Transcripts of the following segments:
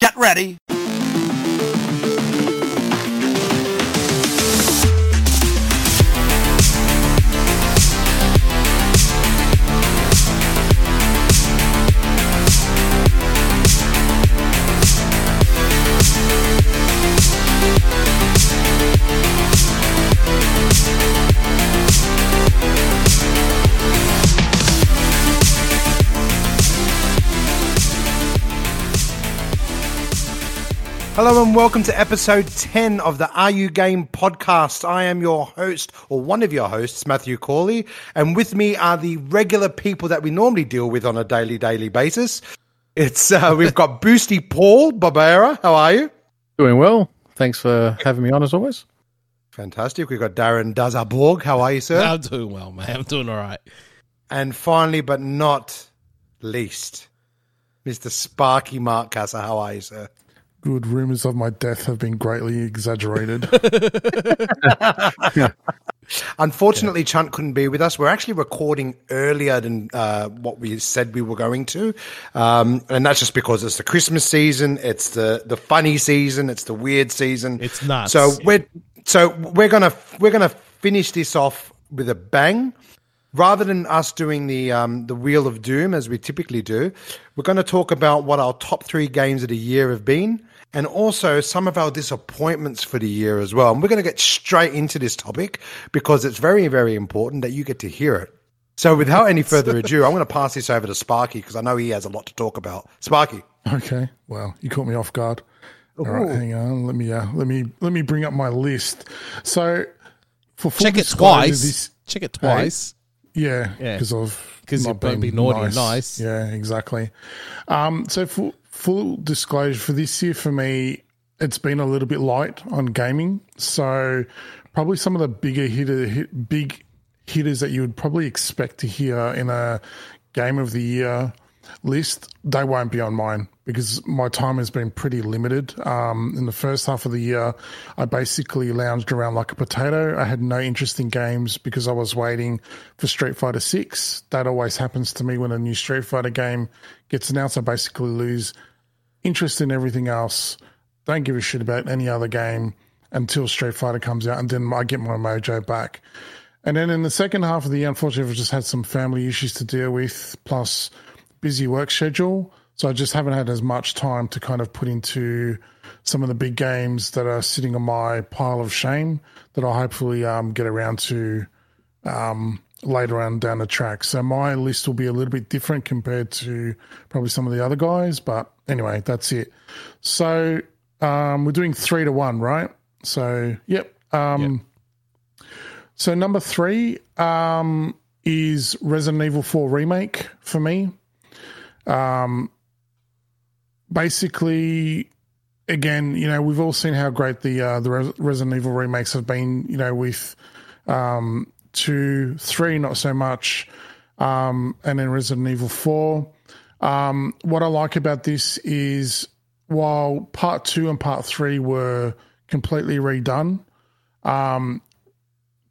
Get ready. Hello and welcome to episode 10 of the Are You Game podcast. I am your host, or one of your hosts, Matthew Corley, and with me are the regular people that we normally deal with on a daily, daily basis. It's uh, we've got Boosty Paul Barbera. How are you? Doing well. Thanks for having me on as always. Fantastic. We've got Darren Dazaborg. How are you, sir? I'm doing well, man. I'm doing all right. And finally, but not least, Mr. Sparky Mark Casa. How are you, sir? Good. Rumors of my death have been greatly exaggerated. Unfortunately, Chunt couldn't be with us. We're actually recording earlier than uh, what we said we were going to, um, and that's just because it's the Christmas season, it's the the funny season, it's the weird season. It's nuts. So we're so we're gonna we're gonna finish this off with a bang. Rather than us doing the um, the Wheel of Doom as we typically do, we're going to talk about what our top three games of the year have been, and also some of our disappointments for the year as well. And we're going to get straight into this topic because it's very, very important that you get to hear it. So, without any further ado, I'm going to pass this over to Sparky because I know he has a lot to talk about. Sparky. okay. Well, you caught me off guard. All right, hang on. Let me uh, let me let me bring up my list. So, for Check it twice. This, Check it twice. yeah, Yeah. because of 'Cause not you've got to being be naughty and nice. Yeah, exactly. Um, so for full disclosure, for this year, for me, it's been a little bit light on gaming. So probably some of the bigger hitter, hit, big hitters that you would probably expect to hear in a game of the year list, they won't be on mine because my time has been pretty limited. Um, in the first half of the year, I basically lounged around like a potato. I had no interest in games because I was waiting for Street Fighter Six. That always happens to me when a new Street Fighter game gets announced. I basically lose interest in everything else. Don't give a shit about any other game until Street Fighter comes out, and then I get my mojo back. And then in the second half of the year, unfortunately, I've just had some family issues to deal with, plus busy work schedule. So I just haven't had as much time to kind of put into some of the big games that are sitting on my pile of shame that I'll hopefully um, get around to um, later on down the track. So my list will be a little bit different compared to probably some of the other guys. But anyway, that's it. So um, we're doing three to one, right? So, yep. Um, So number three um, is Resident Evil 4 remake for me. Um, basically, again, you know, we've all seen how great the uh, the Resident Evil remakes have been. You know, with um, two, three, not so much, um, and then Resident Evil Four. Um, what I like about this is while part two and part three were completely redone, um,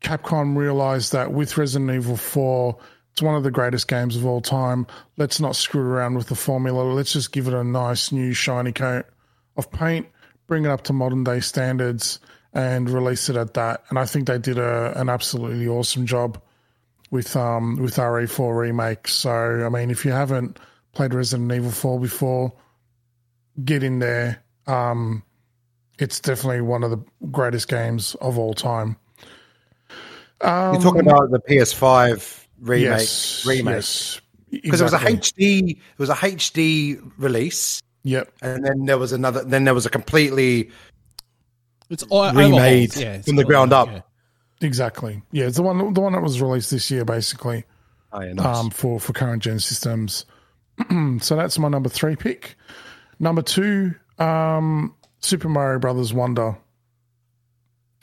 Capcom realized that with Resident Evil 4, it's one of the greatest games of all time. Let's not screw around with the formula. Let's just give it a nice new shiny coat of paint, bring it up to modern day standards, and release it at that. And I think they did a, an absolutely awesome job with um with RE4 remake. So I mean, if you haven't played Resident Evil 4 before, get in there. Um, it's definitely one of the greatest games of all time. Um, You're talking about the PS5 remake, yes, remake yes, because it was a. HD, it was a HD release, Yep. and then there was another, then there was a completely It's all remade. Yeah, it's from the ground up. yeah. Exactly. Yeah, it's the one the one that was released this year, basically, Oh, yeah, nice. um, for for current gen systems. so that's my number three pick. Number two, um, Super Mario Brothers Wonder.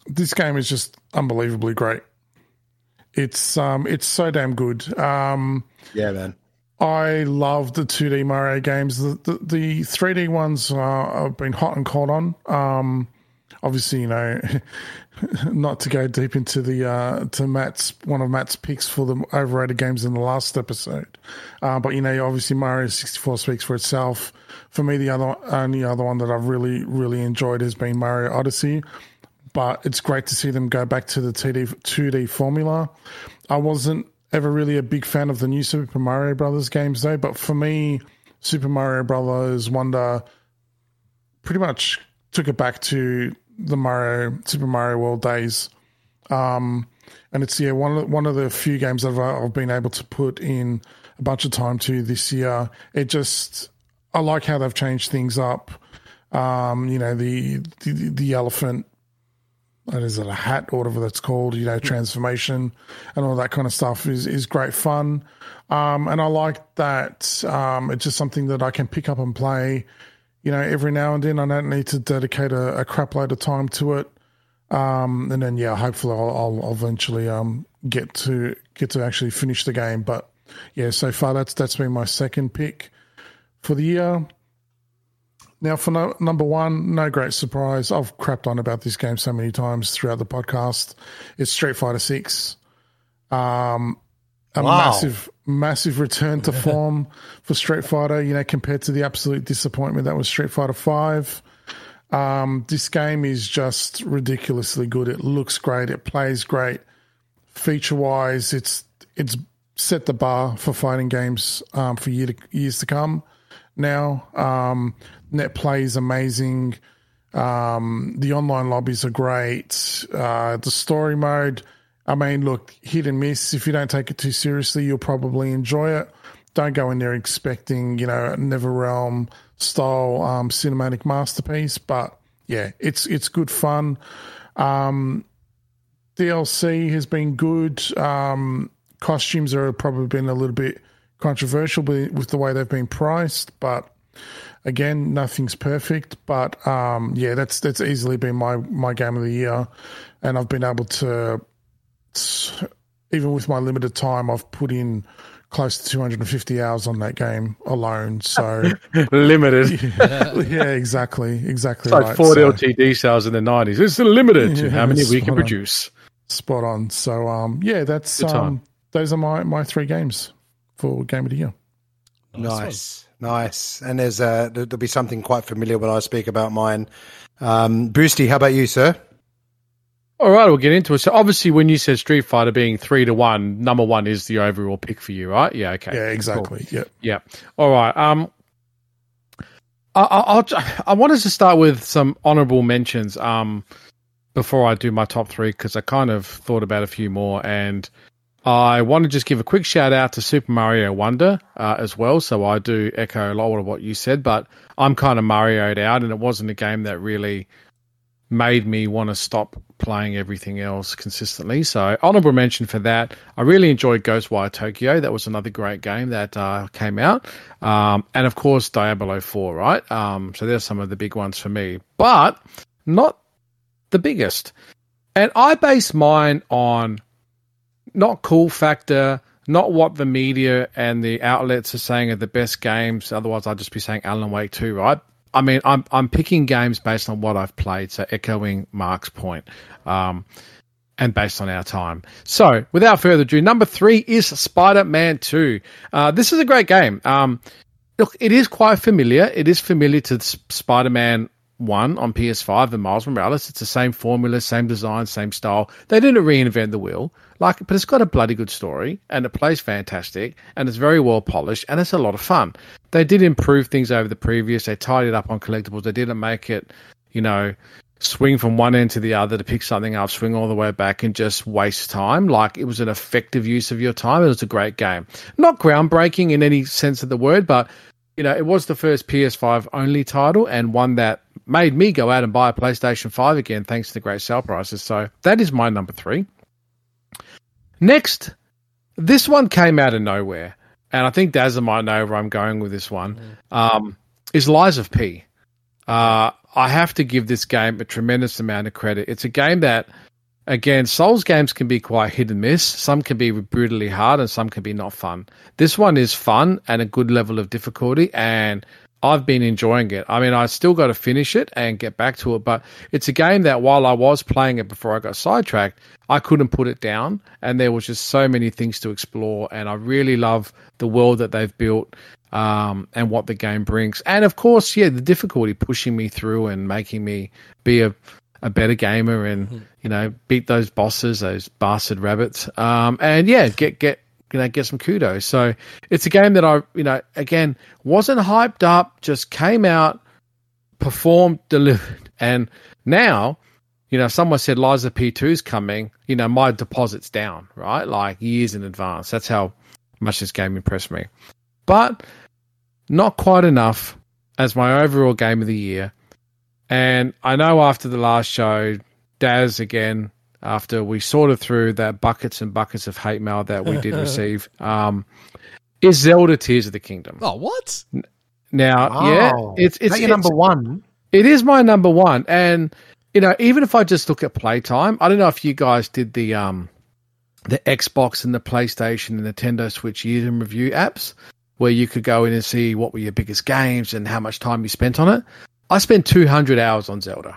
This game is just unbelievably great. It's um, it's so damn good. Um, yeah, man. I love the 2D Mario games. The the, the 3D ones uh, I've been hot and cold on. Um, obviously, you know, not to go deep into the uh, to Matt's one of Matt's picks for the overrated games in the last episode, uh, but you know, obviously Mario sixty four speaks for itself. For me, the other only other one that I've really really enjoyed has been Mario Odyssey, but it's great to see them go back to the 2D 2D formula. I wasn't ever really a big fan of the new Super Mario Brothers games though, but for me, Super Mario Brothers Wonder pretty much took it back to the Mario Super Mario World days. Um, and it's yeah one of the, one of the few games that I've, I've been able to put in a bunch of time to this year. It just I like how they've changed things up. Um, you know the the, the elephant. What is it? A hat or whatever that's called. You know, transformation and all that kind of stuff is is great fun. Um, and I like that. Um, it's just something that I can pick up and play you know, every now and then. I don't need to dedicate a, a crap load of time to it. Um, and then, yeah, hopefully I'll, I'll eventually um, get to get to actually finish the game. But yeah, so far that's that's been my second pick for the year. Now, for no, number one, no great surprise. I've crapped on about this game so many times throughout the podcast. It's Street Fighter Six. Um, a Wow. massive, massive return to form for Street Fighter. You know, compared to the absolute disappointment that was Street Fighter Five. Um, this game is just ridiculously good. It looks great. It plays great. Feature wise, it's it's set the bar for fighting games um, for year to, years to come. Now, um, net play is amazing. Um, the online lobbies are great. Uh, the story mode, I mean, look, hit and miss. If you don't take it too seriously, you'll probably enjoy it. Don't go in there expecting, you know, a NetherRealm style um, cinematic masterpiece. But yeah, it's it's good fun. Um, DLC has been good. Um, costumes are probably been a little bit controversial with the way they've been priced, but again, nothing's perfect. But um, yeah, that's that's easily been my my game of the year, and I've been able to, even with my limited time, I've put in close to 250 hours on that game alone. So limited. yeah, exactly, exactly It's like right. Ford So- LTD sales in the nineties. It's limited to how many we can on. produce. Spot on. So um, yeah, that's time. um, those are my my three games for game of the year. Nice, nice. And there's uh, there- there'll be something quite familiar when I speak about mine. Um, Boosty, how about you, sir? All right, we'll get into it. So obviously, when you said Street Fighter being three to one, number one is the overall pick for you, right? Yeah. Okay. Yeah, cool. exactly. Yeah. Yeah. All right. Um, I, I- I'll, I wanted to start with some honorable mentions. Um, before I do my top three, because I kind of thought about a few more, and I want to just give a quick shout out to Super Mario Wonder uh, as well. So I do echo a lot of what you said, but I'm kind of Marioed out, and it wasn't a game that really made me want to stop playing everything else consistently. So honorable mention for that. I really enjoyed Ghostwire Tokyo. That was another great game that uh, came out. Um, and of course Diablo 4, right? Um, so there's some of the big ones for me, but not the biggest. And I base mine on not cool factor, not what the media and the outlets are saying are the best games. Otherwise, I'd just be saying Alan Wake 2, right? I mean, I'm I'm picking games based on what I've played, so echoing Mark's point, um, and based on our time. So, without further ado, number three is Spider-Man Two. Uh, this is a great game. Um, look, it is quite familiar. It is familiar to Spider-Man One on PS5 and Miles Morales. It's the same formula, same design, same style. They didn't reinvent the wheel, like, but it's got a bloody good story and it plays fantastic and it's very well polished and it's a lot of fun. They did improve things over the previous. They tied it up on collectibles. They didn't make it, you know, swing from one end to the other to pick something up, swing all the way back, and just waste time. Like it was an effective use of your time. It was a great game. Not groundbreaking in any sense of the word, but you know, it was the first PS5 only title and one that made me go out and buy a PlayStation 5 again thanks to the great sale prices. So that is my number three. Next, this one came out of nowhere, and I think Dazza might know where I'm going with this one. Um, is Lies of P. Uh, I have to give this game a tremendous amount of credit. It's a game that, again, Souls games can be quite hit and miss. Some can be brutally hard, and some can be not fun. This one is fun and a good level of difficulty, and I've been enjoying it. I mean, I still got to finish it and get back to it, but it's a game that while I was playing it before I got sidetracked, I couldn't put it down, and there was just so many things to explore. And I really love the world that they've built um, and what the game brings. And of course, yeah, the difficulty pushing me through and making me be a a better gamer and you know beat those bosses, those bastard rabbits. Um, and yeah, get get you know get some kudos. So it's a game that I you know again wasn't hyped up, just came out, performed, delivered, and now. You know, someone said Liza P2 is coming, you know, my deposit's down, right? Like years in advance. That's how much this game impressed me. But not quite enough as my overall game of the year. And I know after the last show, Daz again, after we sorted through that buckets and buckets of hate mail that we did receive, um, is Zelda Tears of the Kingdom. Oh, what? Now, yeah, it's it's your it's- number one. it is my number one, and you know, even if I just look at playtime, I don't know if you guys did the um the Xbox and the PlayStation and Nintendo Switch year in review apps, where you could go in and see what were your biggest games and how much time you spent on it. I spent two hundred hours on Zelda.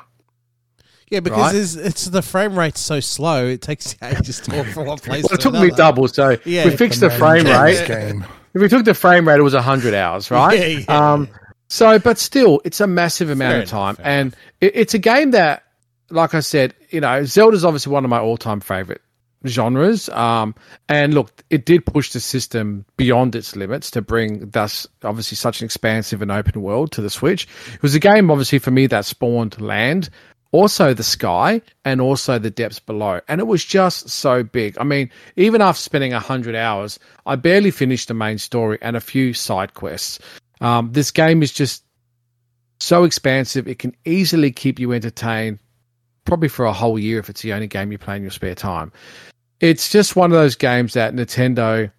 Yeah, because Right. it's, it's the frame rate's so slow. It takes ages to walk from one place Well, it to took me double, so Yeah. we fixed the frame rate. game. If we took the frame rate, it was 100 hours, right? Yeah, yeah. Um, so, but still, it's a massive amount Fair of time. enough, and it, it's a game that, like I said, you know, Zelda's obviously one of my all time favorite genres. Um, and look, it did push the system beyond its limits to bring thus obviously such an expansive and open world to the Switch. It was a game, obviously, for me that spawned land. Also, the sky and also the depths below. And it was just so big. I mean, even after spending 100 hours, I barely finished the main story and a few side quests. Um, this game is just so expansive. It can easily keep you entertained, probably for a whole year if it's the only game you play in your spare time. It's just one of those games that Nintendo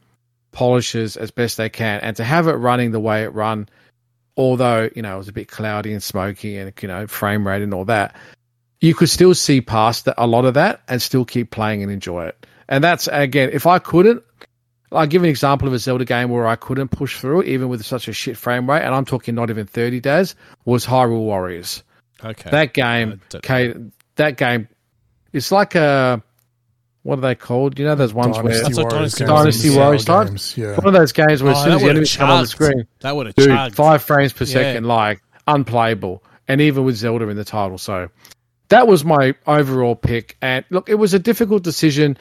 polishes as best they can, and to have it running the way it run, although you know it was a bit cloudy and smoky and you know frame rate and all that, you could still see past that, a lot of that and still keep playing and enjoy it. And that's again, if I couldn't, I'll give an example of a Zelda game where I couldn't push through even with such a shit frame rate, and I'm talking not even 30 days, was Hyrule Warriors. Okay. That game, okay, that game, it's like a, what are they called? You know, those ones where That's what Dynasty games Dynasty Warriors Cell type? games, Yeah. one of those games where as Oh, soon as the would've enemies come on the screen, That would have dude, chugged. five frames per Yeah. second, like unplayable, and even with Zelda in the title. So that was my overall pick. And look, it was a difficult decision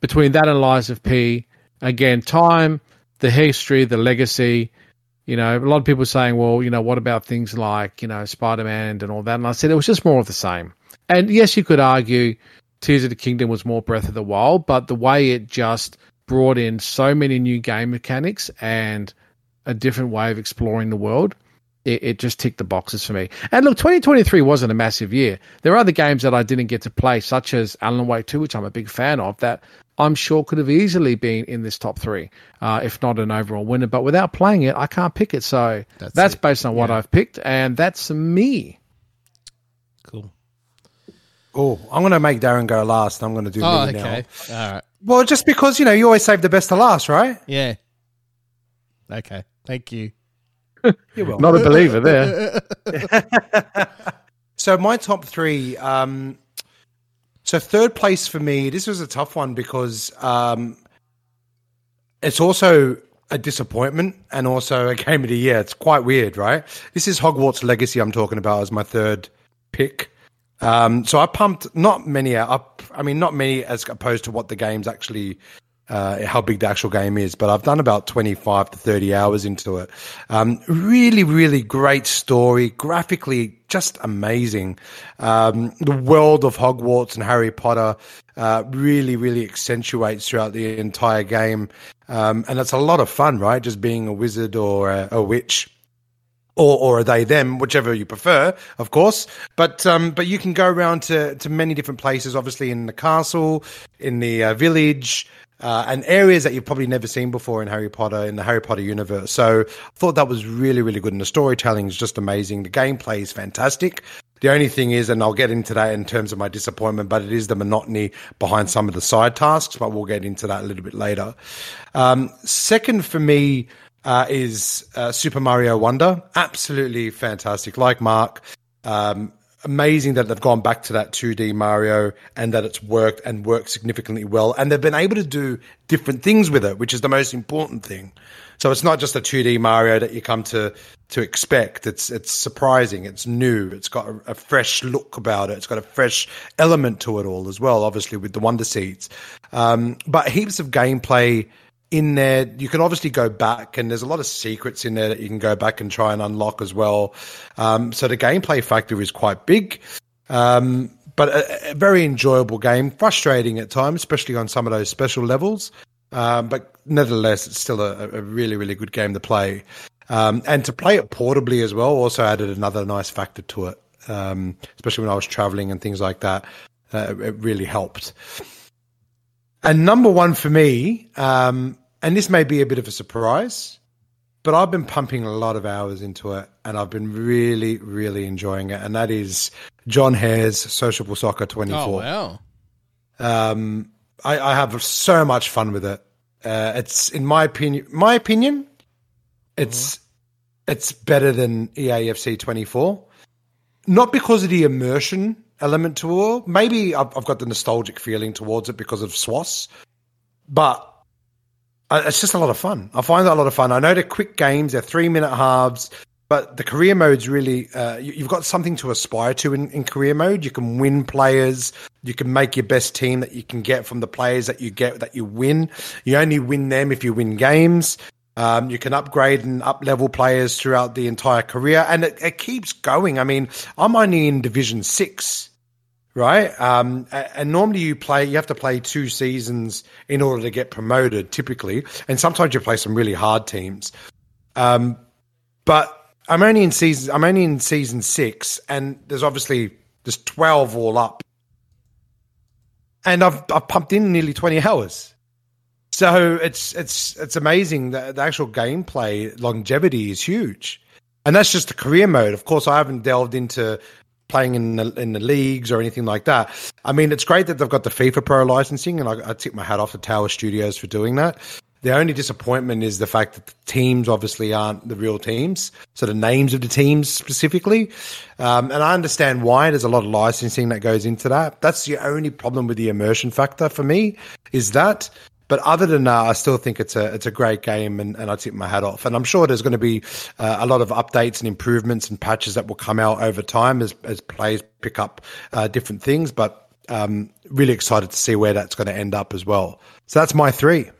between that and Lies of P. Again, time, the history, the legacy. You know, a lot of people saying, well, you know, what about things like, you know, Spider Man and all that? And I said it was just more of the same. And yes, you could argue Tears of the Kingdom was more Breath of the Wild, but the way it just brought in so many new game mechanics and a different way of exploring the world, it, it just ticked the boxes for me. And look, 2023 wasn't a massive year. There are other games that I didn't get to play, such as Alan Wake 2, which I'm a big fan of, that I'm sure could have easily been in this top three, uh, if not an overall winner. But without playing it, I can't pick it. So that's, That's it. based on what I've picked, and that's me. Cool. Oh, I'm going to make Darren go last. I'm going to do Oh, me now. okay. All right. Well, just because you know you always save the best to last, right? Yeah. Okay. Thank you. You're welcome. Not a believer there. So my top three. Um, so third place for me. This was a tough one because um, it's also a disappointment and also a game of the year. It's quite weird, right? This is Hogwarts Legacy. I'm talking about as my third pick. Um, so I pumped not many up. I mean, not many as opposed to what the game's actually, uh, how big the actual game is. But I've done about 25 to 30 hours into it. Um, really, really great story. Graphically, just amazing. Um, the world of Hogwarts and Harry Potter uh, really, really accentuates throughout the entire game. Um, and it's a lot of fun, right? Just being a wizard or a, a witch or or are they them, whichever you prefer, of course. But um, but you can go around to to many different places, obviously in the castle, in the uh, village. Uh, and areas that you've probably never seen before in Harry Potter, in the Harry Potter universe. So I thought that was really, really good. And the storytelling is just amazing. The gameplay is fantastic. The only thing is, and I'll get into that in terms of my disappointment, but it is the monotony behind some of the side tasks, but we'll get into that a little bit later. Um, second for me, uh, is uh, Super Mario Wonder. Absolutely fantastic. Like Mark, um, amazing that they've gone back to that 2D Mario and that it's worked and worked significantly well. And they've been able to do different things with it, which is the most important thing. So it's not just a 2D Mario that you come to to expect. It's it's surprising. It's new. It's got a, a, fresh look about it. It's got a fresh element to it all as well. Obviously with the Wonder Seeds, um, but heaps of gameplay in there. You can obviously go back, and there's a lot of secrets in there that you can go back and try and unlock as well. Um, so the gameplay factor is quite big. Um, but a, a, very enjoyable game, frustrating at times, especially on some of those special levels. Um, but nevertheless, it's still a, a, really, really good game to play. Um, and to play it portably as well also added another nice factor to it, um, especially when I was traveling and things like that. Uh, it really helped. And number one for me, um, and this may be a bit of a surprise, but I've been pumping a lot of hours into it and I've been really, really enjoying it. And that is Jon Hare's Sociable Soccer 24. Oh, wow. Um, I, I have so much fun with it. Uh, it's in my opinion, my opinion, it's mm-hmm. it's better than EAFC 24. Not because of the immersion element to it. Maybe I've, I've got the nostalgic feeling towards it because of SWOS, but it's just a lot of fun. I find that a lot of fun. I know they're quick games, they're three minute halves, but the career mode's really, uh, you, have got something to aspire to in, in career mode. You can win players. You can make your best team that you can get from the players that you get that you win. You only win them if you win games. Um, you can upgrade and up level players throughout the entire career, and it, it keeps going. I mean, I'm only in Division Six, right? Um, and normally you play, you have to play two seasons in order to get promoted, typically, and sometimes you play some really hard teams. Um, but I'm only in season. I'm only in season six, and there's obviously there's twelve all up, and I've I've pumped in nearly twenty hours. So it's it's it's amazing that the actual gameplay longevity is huge, and that's just the career mode. Of course, I haven't delved into playing in the in the leagues or anything like that. I mean, it's great that they've got the FIFPro licensing, and I, I tip my hat off to Tower Studios for doing that. The only disappointment is the fact that the teams obviously aren't the real teams. So the names of the teams specifically. Um, and I understand why there's a lot of licensing that goes into that. That's the only problem with the immersion factor for me is that. But other than that, I still think it's a it's a great game, and, and I tip my hat off. And I'm sure there's going to be uh, a lot of updates and improvements and patches that will come out over time as as players pick up uh, different things. But um, really excited to see where that's going to end up as well. So that's my three.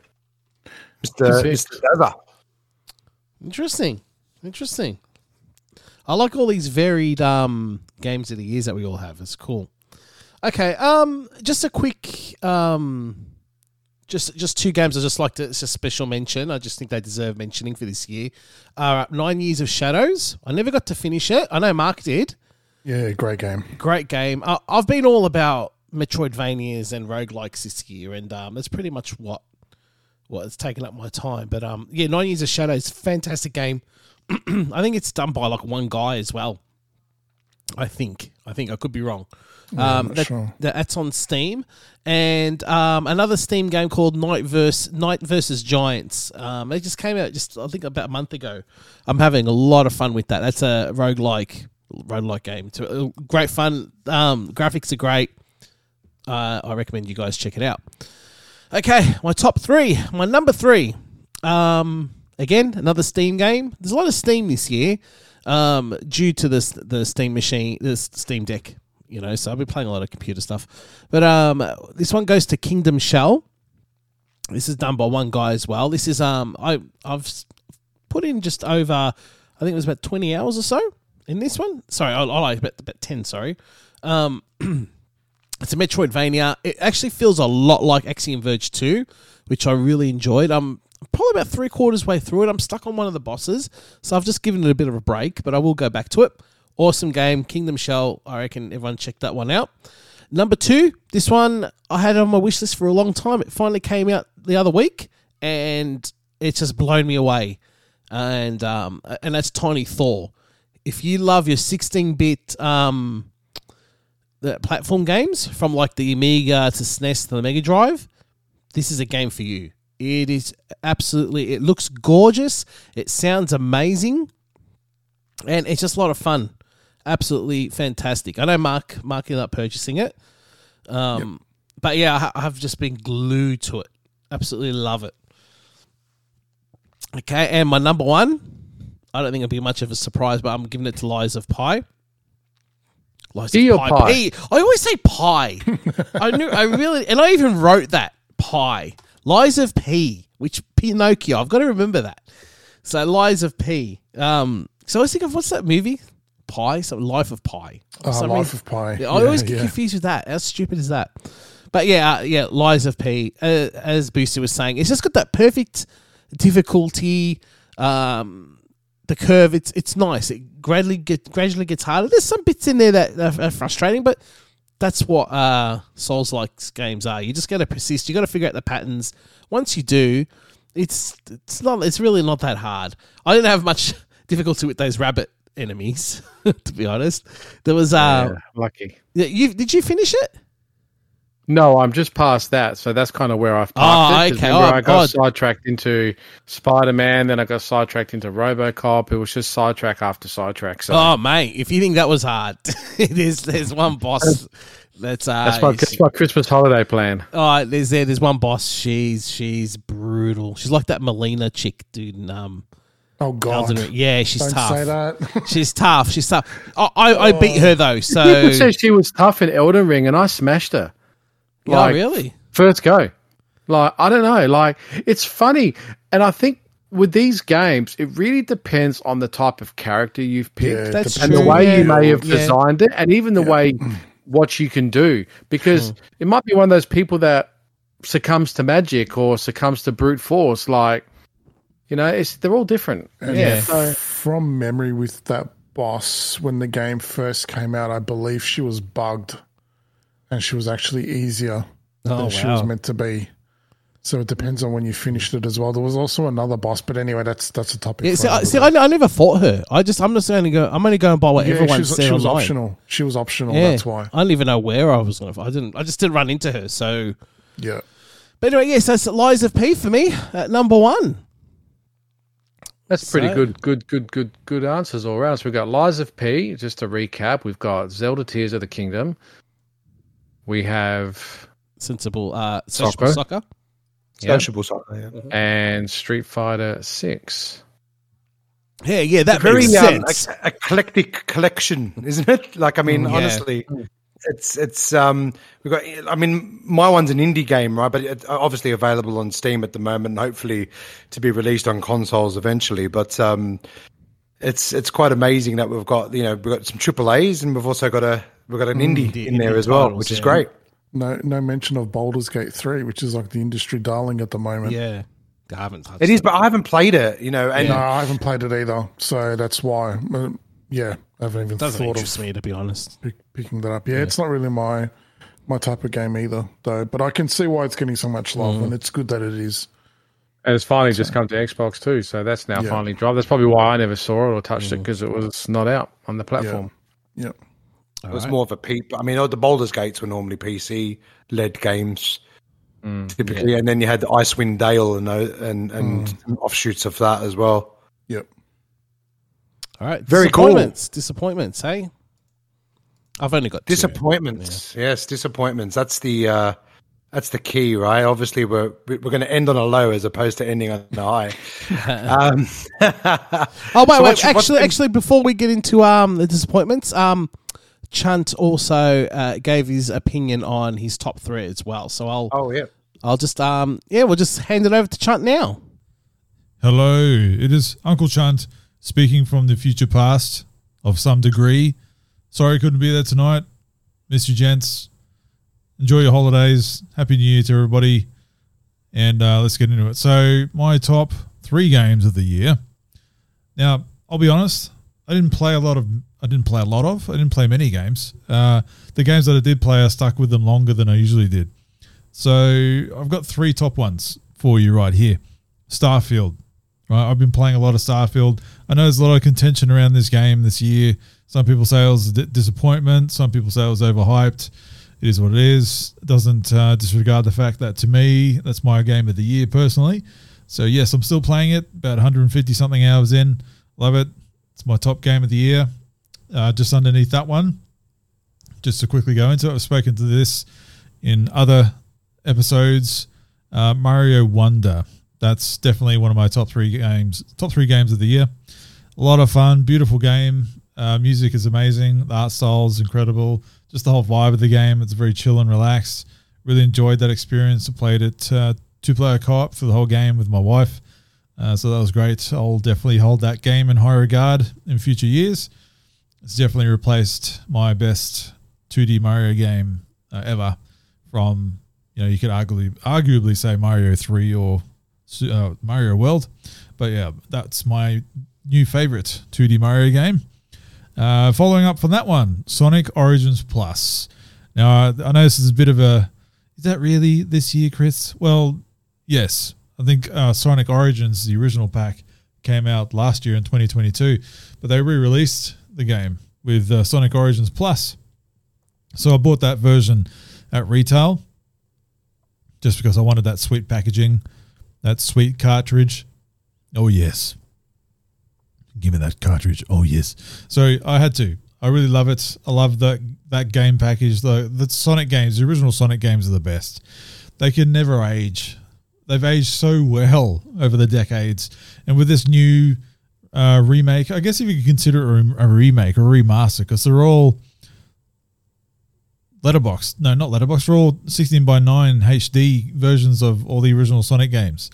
Mr. Mr. Dazza. Interesting. Interesting. I like all these varied um, games of the years that we all have. It's cool. Okay, um, just a quick, um, just just two games. I just like to. It's a special mention. I just think they deserve mentioning for this year. Uh, Nine Years of Shadows. I never got to finish it. I know Mark did. Yeah, great game. Great game. Uh, I've been all about Metroidvanias and roguelikes this year, and um, that's pretty much what well, it's taken up my time. But um, yeah, Nine Years of Shadows, fantastic game. I think it's done by like one guy as well. I think. I think I could be wrong. Yeah, um, that, sure. that's on Steam, and um, another Steam game called Knight versus Knight versus Giants. Um, it just came out just I think about a month ago. I'm having a lot of fun with that. That's a roguelike roguelike game. It's great fun. Um, graphics are great. Uh, I recommend you guys check it out. Okay, my top three. My number three. Um, again, another Steam game. There's a lot of Steam this year, um, due to this the Steam machine, this Steam Deck. You know, so I've been playing a lot of computer stuff. But um, this one goes to Kingdom Shell. This is done by one guy as well. This is um, I I've put in just over, I think it was about twenty hours or so in this one. Sorry, I, I like about about ten. Sorry. Um. It's a Metroidvania. It actually feels a lot like Axiom Verge 2, which I really enjoyed. I'm probably about three quarters way through it. I'm stuck on one of the bosses, so I've just given it a bit of a break, but I will go back to it. Awesome game, Kingdom Shell. I reckon everyone check that one out. Number two, this one I had on my wish list for a long time. It finally came out the other week, and it's just blown me away. And um, and that's Tiny Thor. If you love your 16-bit um, the platform games from like the Amiga to SNES to the Mega Drive, this is a game for you. It is absolutely. It looks gorgeous. It sounds amazing, and it's just a lot of fun. Absolutely fantastic. I know Mark Mark ended up purchasing it, um, but yeah, I I've just been glued to it. Absolutely love it. Okay, and my number one, I don't think it'll be much of a surprise, but I'm giving it to Lies of Pi. Lies Pea of or pie? P. I always say pie. I knew. I really, and I even wrote that pie. Lies of P, which Pinocchio. I've got to remember that. So Lies of P. Um. So I was thinking, what's that movie? Pie. Something. Life of Pi. Uh, Something- Life of Pi. yeah, I always get confused with that. How stupid is that? But yeah, uh, yeah, Lies of P. Uh, as Boosty was saying, it's just got that perfect difficulty. Um, the curve, it's it's nice. It gradually get gradually gets harder. There's some bits in there that are frustrating, but that's what uh, Souls like games are. You just got to persist. You got to figure out the patterns. Once you do, it's it's not. It's really not that hard. I didn't have much difficulty with those rabbit enemies, to be honest. There was uh, Yeah, lucky. yeah, you did you finish it? No, I'm just past that, so that's kind of where I've Oh, parked it. 'cause okay. Remember, Oh, I got God. sidetracked into Spider Man, then I got sidetracked into RoboCop. It was just sidetrack after sidetrack. So Oh mate, if you think that was hard, it is. There's one boss that's uh, that's my that's my Christmas holiday plan. oh, there's there. There's one boss. She's she's brutal. She's like that Malenia chick, dude. in, Um, Oh God! Elden yeah, she's Don't tough. say that. She's tough. She's tough. I I, I beat her though. So People said she was tough in Elden Ring, and I smashed her. Oh really? First go. Like, I don't know. Like, it's funny. And I think with these games, it really depends on the type of character you've picked. Yeah, That's and true. the way yeah. you may have Yeah. designed it, and even the way what you can do, because hmm. it might be one of those people that succumbs to magic or succumbs to brute force. Like, you know, it's they're all different. Yeah. So From memory, with that boss, when the game first came out, I believe she was bugged, and she was actually easier Oh than she was meant to be. So it depends on when you finished it as well. There was also another boss, but anyway, that's that's a topic. Yeah, see, I, see. I, I never fought her. I just, I'm just going to go. I'm only going by what yeah, everyone she was, said she was online. optional. She was optional. Yeah, That's why. I don't even know where I was going to. I didn't. I just didn't run into her. So, Yeah. but anyway, yes, that's Lies of P for me at number one. That's pretty So- good, good, good, good, good answers all around. So we've got Lies of P. Just to recap, we've got Zelda Tears of the Kingdom. We have Sensible, uh, Soccer. sensible soccer. yeah, Sociable soccer. Yeah. and Street Fighter Six. Yeah, yeah, that Very makes um, ec- eclectic collection, isn't it? Like, I mean, Yeah. honestly, it's it's um we've got. I mean, my one's an indie game, right? But it's obviously available on Steam at the moment, and hopefully to be released on consoles eventually. But um, it's it's quite amazing that we've got you know we've got some triple A's, and we've also got a we've got an indie indie- in there indie as well, titles, which is yeah. great. No, no mention of Baldur's Gate three, which is like the industry darling at the moment. yeah, I haven't touched It is, but I haven't played it, you know, and No, I haven't played it either, so that's why. Yeah, I haven't even Doesn't thought interest of me to be honest. pick, picking that up. Yeah, it's not really my my type of game either, though. But I can see why it's getting so much love, mm. and it's good that it is. And it's finally just come to Xbox too, so that's now Yeah. finally dropped. That's probably why I never saw it or touched it mm. because it was not out on the platform. Yep. It was more of a peep. I mean, the Baldur's Gates were normally PC led games. Typically, and then you had the Icewind Dale and tho- and and offshoots of that as well. Yep. All right, Very cool. disappointments. Disappointments. Hey, I've only got two. Disappointments, yes, disappointments. That's the uh, that's the key, right? Obviously, we're we're going to end on a low as opposed to ending on a high. um, Oh wait, So wait. what's- what's actually, been- actually, before we get into um the disappointments, um, Chunt also uh, gave his opinion on his top three as well. So I'll oh yeah, I'll just um yeah, we'll just hand it over to Chunt now. Hello, it is Uncle Chunt speaking from the future past of some degree. Sorry couldn't be there tonight. Miss you, gents. Enjoy your holidays. Happy New Year to everybody. And uh, let's get into it. So, my top three games of the year. Now, I'll be honest. I didn't play a lot of. I didn't play a lot of. I didn't play many games. Uh, the games that I did play, I stuck with them longer than I usually did. So I've got three top ones for you right here. Starfield. Right, I've been playing a lot of Starfield. I know there's a lot of contention around this game this year. Some people say it was a disappointment. Some people say it was overhyped. it is what it is. It doesn't uh, disregard the fact that to me, that's my game of the year personally. So yes, I'm still playing it. About 150 something hours in. Love it. It's my top game of the year. Uh, just underneath that one, just to quickly go into it, I've spoken to this in other episodes. Uh, Mario Wonder. That's definitely one of my top three games. Top three games of the year. A lot of fun, beautiful game. Uh, music is amazing. The art style is incredible. Just the whole vibe of the game. It's very chill and relaxed. Really enjoyed that experience. I played it uh, two player co op for the whole game with my wife. Uh, so that was great. I'll definitely hold that game in high regard in future years. It's definitely replaced my best 2D Mario game uh, ever. From you know, you could arguably arguably say Mario Three or uh, Mario World, but yeah, that's my new favorite 2D Mario game. Uh, following up from that one, Sonic Origins Plus. Now, I know this is a bit of a. Is that really this year, Chris? Well, yes. I think uh, Sonic Origins, the original pack, came out last year in 2022, but they re released the game with uh, Sonic Origins Plus. So I bought that version at retail just because I wanted that sweet packaging, that sweet cartridge. Oh, yes. Give me that cartridge. Oh yes. So I had to. I really love it. I love that that game package. The the Sonic games, the original Sonic games are the best. They can never age. They've aged so well over the decades, and with this new uh, remake, I guess if you could consider it a, remake or remaster, because they're all letterbox. No, not letterbox. They're all 16 by 9 HD versions of all the original Sonic games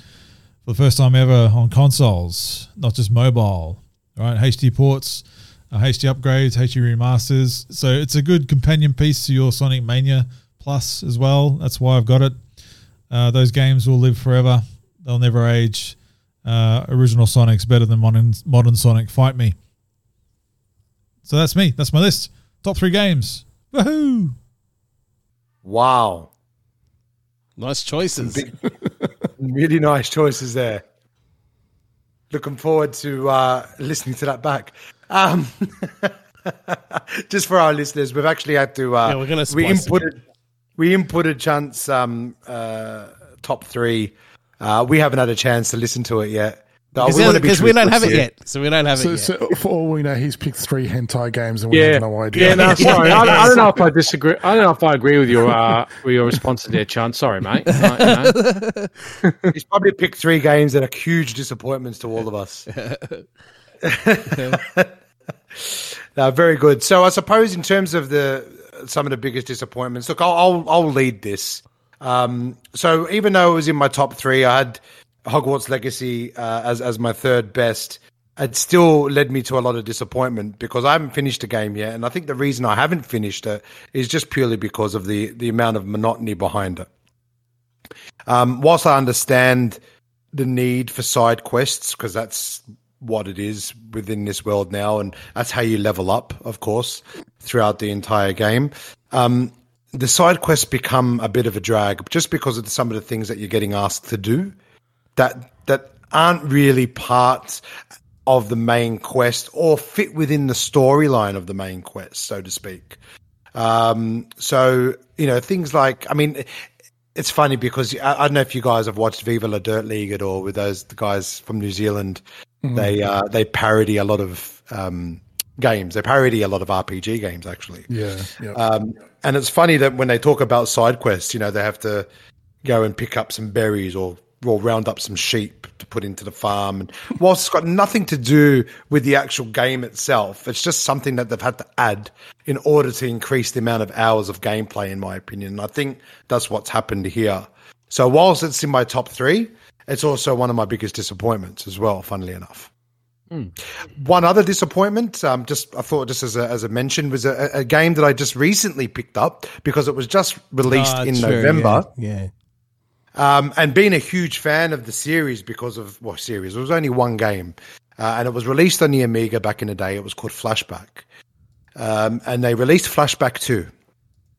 for the first time ever on consoles, not just mobile right? HD ports, uh, HD upgrades, HD remasters. So it's a good companion piece to your Sonic Mania Plus as well. That's why I've got it. Uh, those games will live forever. They'll never age. Uh, original Sonic's better than modern modern Sonic. Fight me. So that's me. That's my list. Top three games. Woohoo! Wow. Nice choices. really nice choices there looking forward to uh, listening to that back. Um, just for our listeners, we've actually had to. Uh, Yeah, we're gonna we splice inputted we inputted Chunt's um, uh, top three. Uh, we haven't had a chance to listen to it yet. But Because we wanna be because we don't have it truthful yet. So we don't have it So, yet. so for all we know, he's picked three hentai games and we Yeah, have no idea. yeah. No, sorry. I, I don't know if I disagree. I don't know if I agree with your uh, with your response to there, Chunt. Sorry, mate. You know. He's probably picked three games that are huge disappointments to all of us. no, very good. So I suppose in terms of the some of the biggest disappointments, look, I'll I'll, I'll lead this. Um, so even though it was in my top three, I had Hogwarts Legacy uh, as as my third best. It still led me to a lot of disappointment because I haven't finished the game yet, and I think the reason I haven't finished it is just purely because of the the amount of monotony behind it. Um, whilst I understand the need for side quests because that's what it is within this world now, and that's how you level up, of course, throughout the entire game. Um, the side quests become a bit of a drag just because of some of the things that you're getting asked to do that that aren't really part of the main quest or fit within the storyline of the main quest, so to speak. Um, so you know things like, I mean, it's funny because I, I don't know if you guys have watched Viva La Dirt League at all with those the guys from New Zealand. They uh, they parody a lot of um, games. They parody a lot of RPG games actually. Yeah, yeah. Um, and it's funny that when they talk about side quests, you know, they have to go and pick up some berries or or round up some sheep to put into the farm. And whilst it's got nothing to do with the actual game itself, it's just something that they've had to add in order to increase the amount of hours of gameplay, in my opinion. And I think that's what's happened here. So whilst it's in my top three, it's also one of my biggest disappointments as well, funnily enough. One other disappointment, um, just I thought just as a, as a mention, was a, a game that I just recently picked up because it was just released Ah, in true, November. Yeah. Um, and being a huge fan of the series because of well, series. It was only one game, uh, and it was released on the Amiga back in the day. It was called Flashback, um, and they released Flashback Two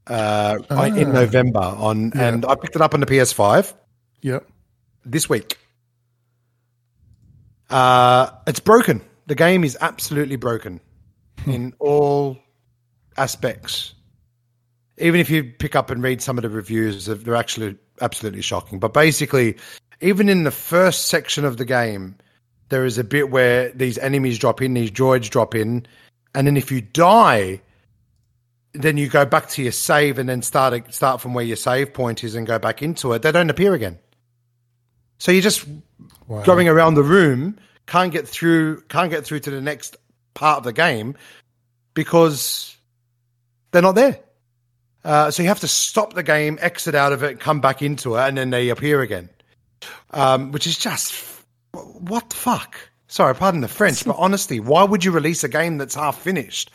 uh, in November on, and I picked it up on the PS5 Yep. this week. Uh, it's broken. The game is absolutely broken in all aspects. even if you pick up and read some of the reviews, they're actually absolutely shocking. But basically, even in the first section of the game, there is a bit where these enemies drop in, these droids drop in, and then if you die, then you go back to your save and then start start from where your save point is and go back into it. They don't appear again. So you're just wow. going around the room, can't get through, can't get through to the next part of the game because they're not there. Uh, so you have to stop the game, exit out of it, come back into it, and then they appear again. Um, which is just what the fuck? Sorry, pardon the French, but honestly, why would you release a game that's half finished?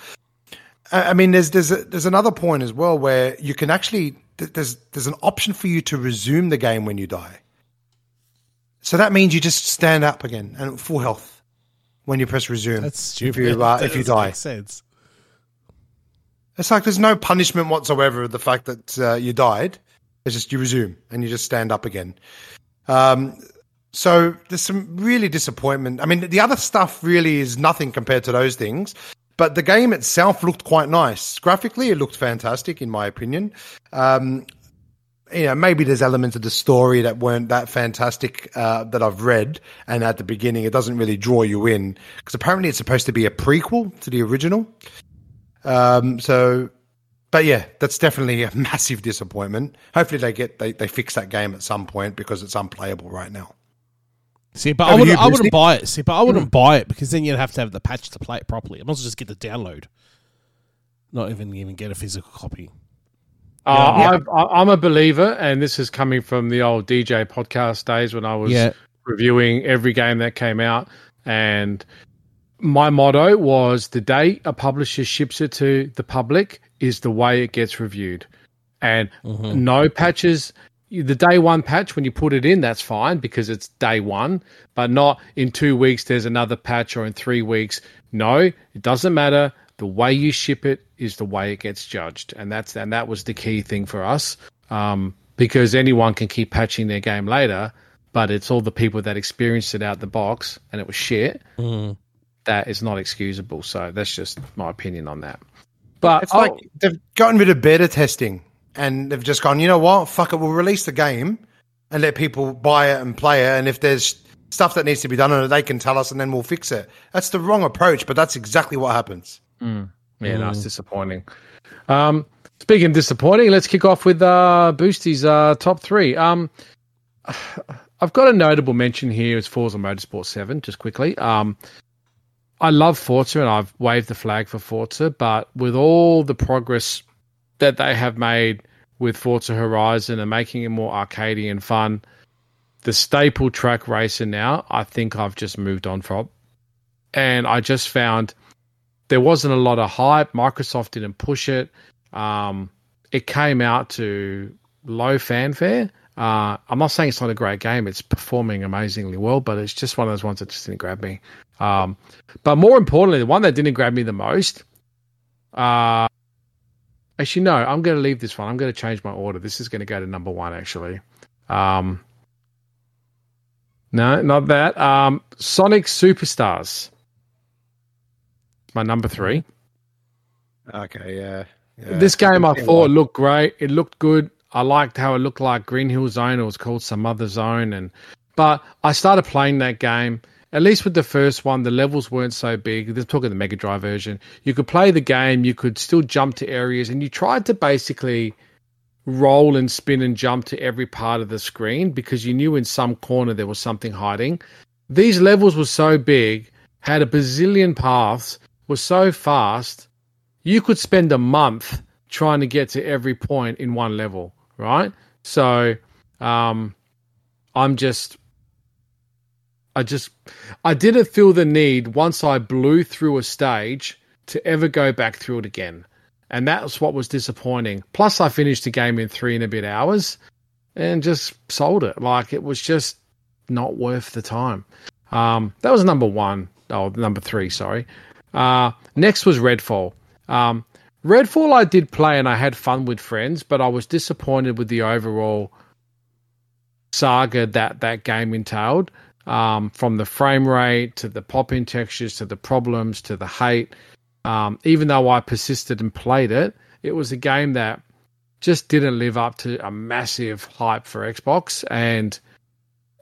I mean, there's there's a, there's another point as well where you can actually there's there's an option for you to resume the game when you die. So that means you just stand up again and full health when you press resume. That's stupid. If you, uh, if you die, sense. It's like there's no punishment whatsoever of the fact that uh, you died. It's just you resume and you just stand up again. Um, so there's some really disappointment. I mean, the other stuff really is nothing compared to those things. But the game itself looked quite nice. Graphically, it looked fantastic, in my opinion. Um, you know, maybe there's elements of the story that weren't that fantastic uh, that I've read, and at the beginning, it doesn't really draw you in because apparently it's supposed to be a prequel to the original. Um, so, but yeah, that's definitely a massive disappointment. Hopefully, they get they, they fix that game at some point because it's unplayable right now. See, but I wouldn't, I wouldn't buy it. See, but I wouldn't mm. buy it because then you'd have to have the patch to play it properly. I might just get the download, not even even get a physical copy. Uh, yeah. i am a believer, and this is coming from the old DJ podcast days when I was yeah. reviewing every game that came out. And my motto was the day a publisher ships it to the public is the way it gets reviewed. And mm-hmm. no patches, the day one patch, when you put it in, that's fine because it's day one, but not in two weeks, there's another patch, or in three weeks. No, it doesn't matter the way you ship it is the way it gets judged, and that's and that was the key thing for us. Um, because anyone can keep patching their game later, but it's all the people that experienced it out the box and it was shit. Mm. That is not excusable. So that's just my opinion on that. But it's like they've gotten rid of beta testing and they've just gone, you know what? Fuck it, we'll release the game and let people buy it and play it. And if there's stuff that needs to be done on it, they can tell us and then we'll fix it. That's the wrong approach, but that's exactly what happens. Mm. Yeah, mm. it's disappointing. Um, speaking of disappointing, let's kick off with uh, Boosty's uh, top three. Um, I've got a notable mention here as Forza Motorsport 7, just quickly. Um, I love Forza and I've waved the flag for Forza, but with all the progress that they have made with Forza Horizon and making it more arcadey and fun, the staple track racer now, I think I've just moved on from. And I just found there wasn't a lot of hype. Microsoft didn't push it. Um, it came out to low fanfare. Uh, I'm not saying it's not a great game. It's performing amazingly well, but it's just one of those ones that just didn't grab me. Um, but more importantly, the one that didn't grab me the most. Uh, actually, no, I'm going to leave this one. I'm going to change my order. This is going to go to number one, actually. Um, no, not that. Um, Sonic Superstars my number three. Okay, yeah. yeah. This game I thought looked great. It looked good. I liked how it looked like Green Hill Zone. It was called some other zone, and but I started playing that game. At least with the first one, the levels weren't so big. They're talking the Mega Drive version. You could play the game. You could still jump to areas, and you tried to basically roll and spin and jump to every part of the screen because you knew in some corner there was something hiding. These levels were so big, had a bazillion paths, was so fast, you could spend a month trying to get to every point in one level, right? So, um, I'm just, I just, I didn't feel the need once I blew through a stage to ever go back through it again. And that's what was disappointing. Plus, I finished the game in three and a bit hours and just sold it. Like, it was just not worth the time. Um, that was number one. Oh, number three, sorry. Uh, next was Redfall. Um, Redfall I did play and I had fun with friends, but I was disappointed with the overall saga that that game entailed. Um, from the frame rate to the pop in textures to the problems to the hate. Um, even though I persisted and played it, it was a game that just didn't live up to a massive hype for Xbox. And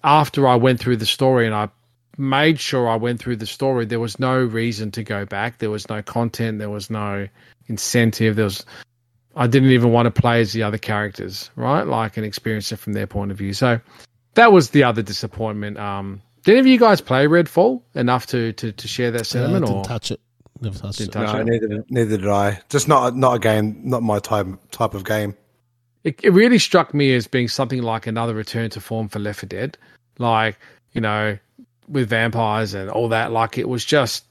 after I went through the story and I made sure I went through the story, there was no reason to go back. There was no content. There was no incentive. There was, I didn't even want to play as the other characters, right? Like and experience it from their point of view. So that was the other disappointment. Um, did any of you guys play Redfall enough to to, to share that Uh, sentiment? didn't or touch it. Never touched Didn't it. touch No, it? neither, neither did I. Just not not a game, not my type type of game. it, it really struck me as being something like another return to form for Left 4 Dead, like you know, with vampires and all that. Like it was just,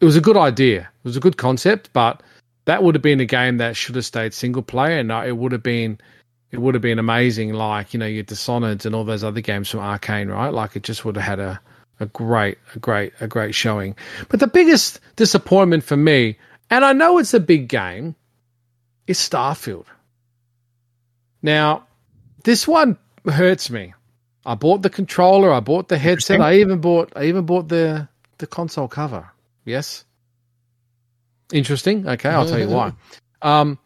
it was a good idea. It was a good concept, but that would have been a game that should have stayed single player, and uh, it would have been, it would have been amazing. Like you know, your Dishonored and all those other games from Arcane, right? Like it just would have had a a great, a great, a great showing. But the biggest disappointment for me, and I know it's a big game, is Starfield. Now, this one hurts me. I bought the controller, I bought the headset, I even bought I even bought the the console cover. Yes. Interesting. Okay, I'll tell you why. Um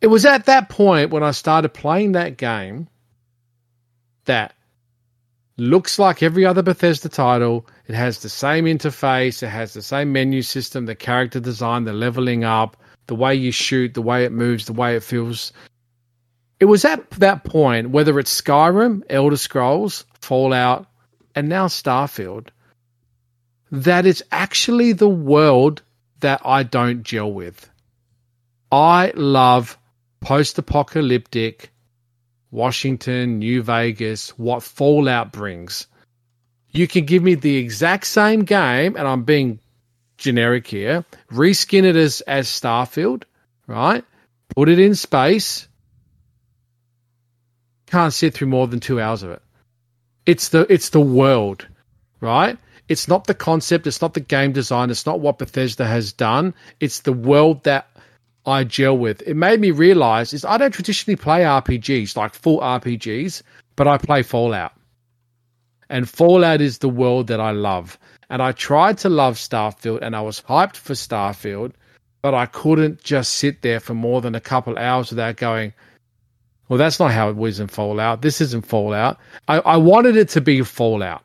it was at that point when I started playing that game that looks like every other Bethesda title. It has the same interface, it has the same menu system, the character design, the leveling up, the way you shoot, the way it moves, the way it feels. It was at that point, whether it's Skyrim, Elder Scrolls, Fallout, and now Starfield, that it's actually the world that I don't gel with. I love post apocalyptic Washington, New Vegas, what Fallout brings. You can give me the exact same game, and I'm being generic here, reskin it as, as Starfield, right? Put it in space. Can't sit through more than two hours of it. It's the it's the world, right? It's not the concept, it's not the game design, it's not what Bethesda has done. It's the world that I gel with. It made me realize is I don't traditionally play RPGs, like full RPGs, but I play Fallout. And Fallout is the world that I love. And I tried to love Starfield and I was hyped for Starfield, but I couldn't just sit there for more than a couple hours without going, well, that's not how it was in Fallout. This isn't Fallout. I, I wanted it to be Fallout.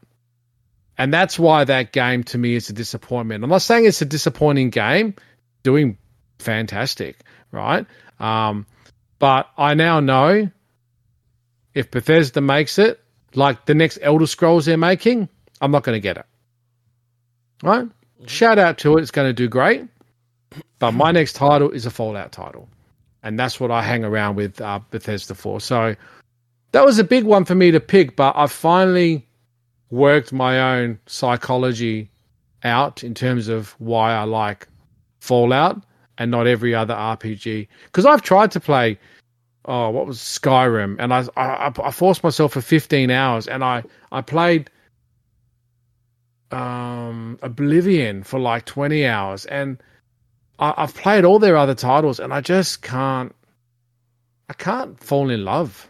And that's why that game to me is a disappointment. I'm not saying it's a disappointing game, doing fantastic, right? Um, but I now know if Bethesda makes it, like the next Elder Scrolls they're making, I'm not going to get it. Right? Shout out to it. It's going to do great. But my next title is a Fallout title. And that's what I hang around with uh, Bethesda for. So that was a big one for me to pick. But I finally worked my own psychology out in terms of why I like Fallout and not every other RPG. Because I've tried to play, oh, what was Skyrim, and I, I I forced myself for 15 hours, and I I played um Oblivion for like 20 hours, and I, I've played all their other titles, and I just can't I can't fall in love.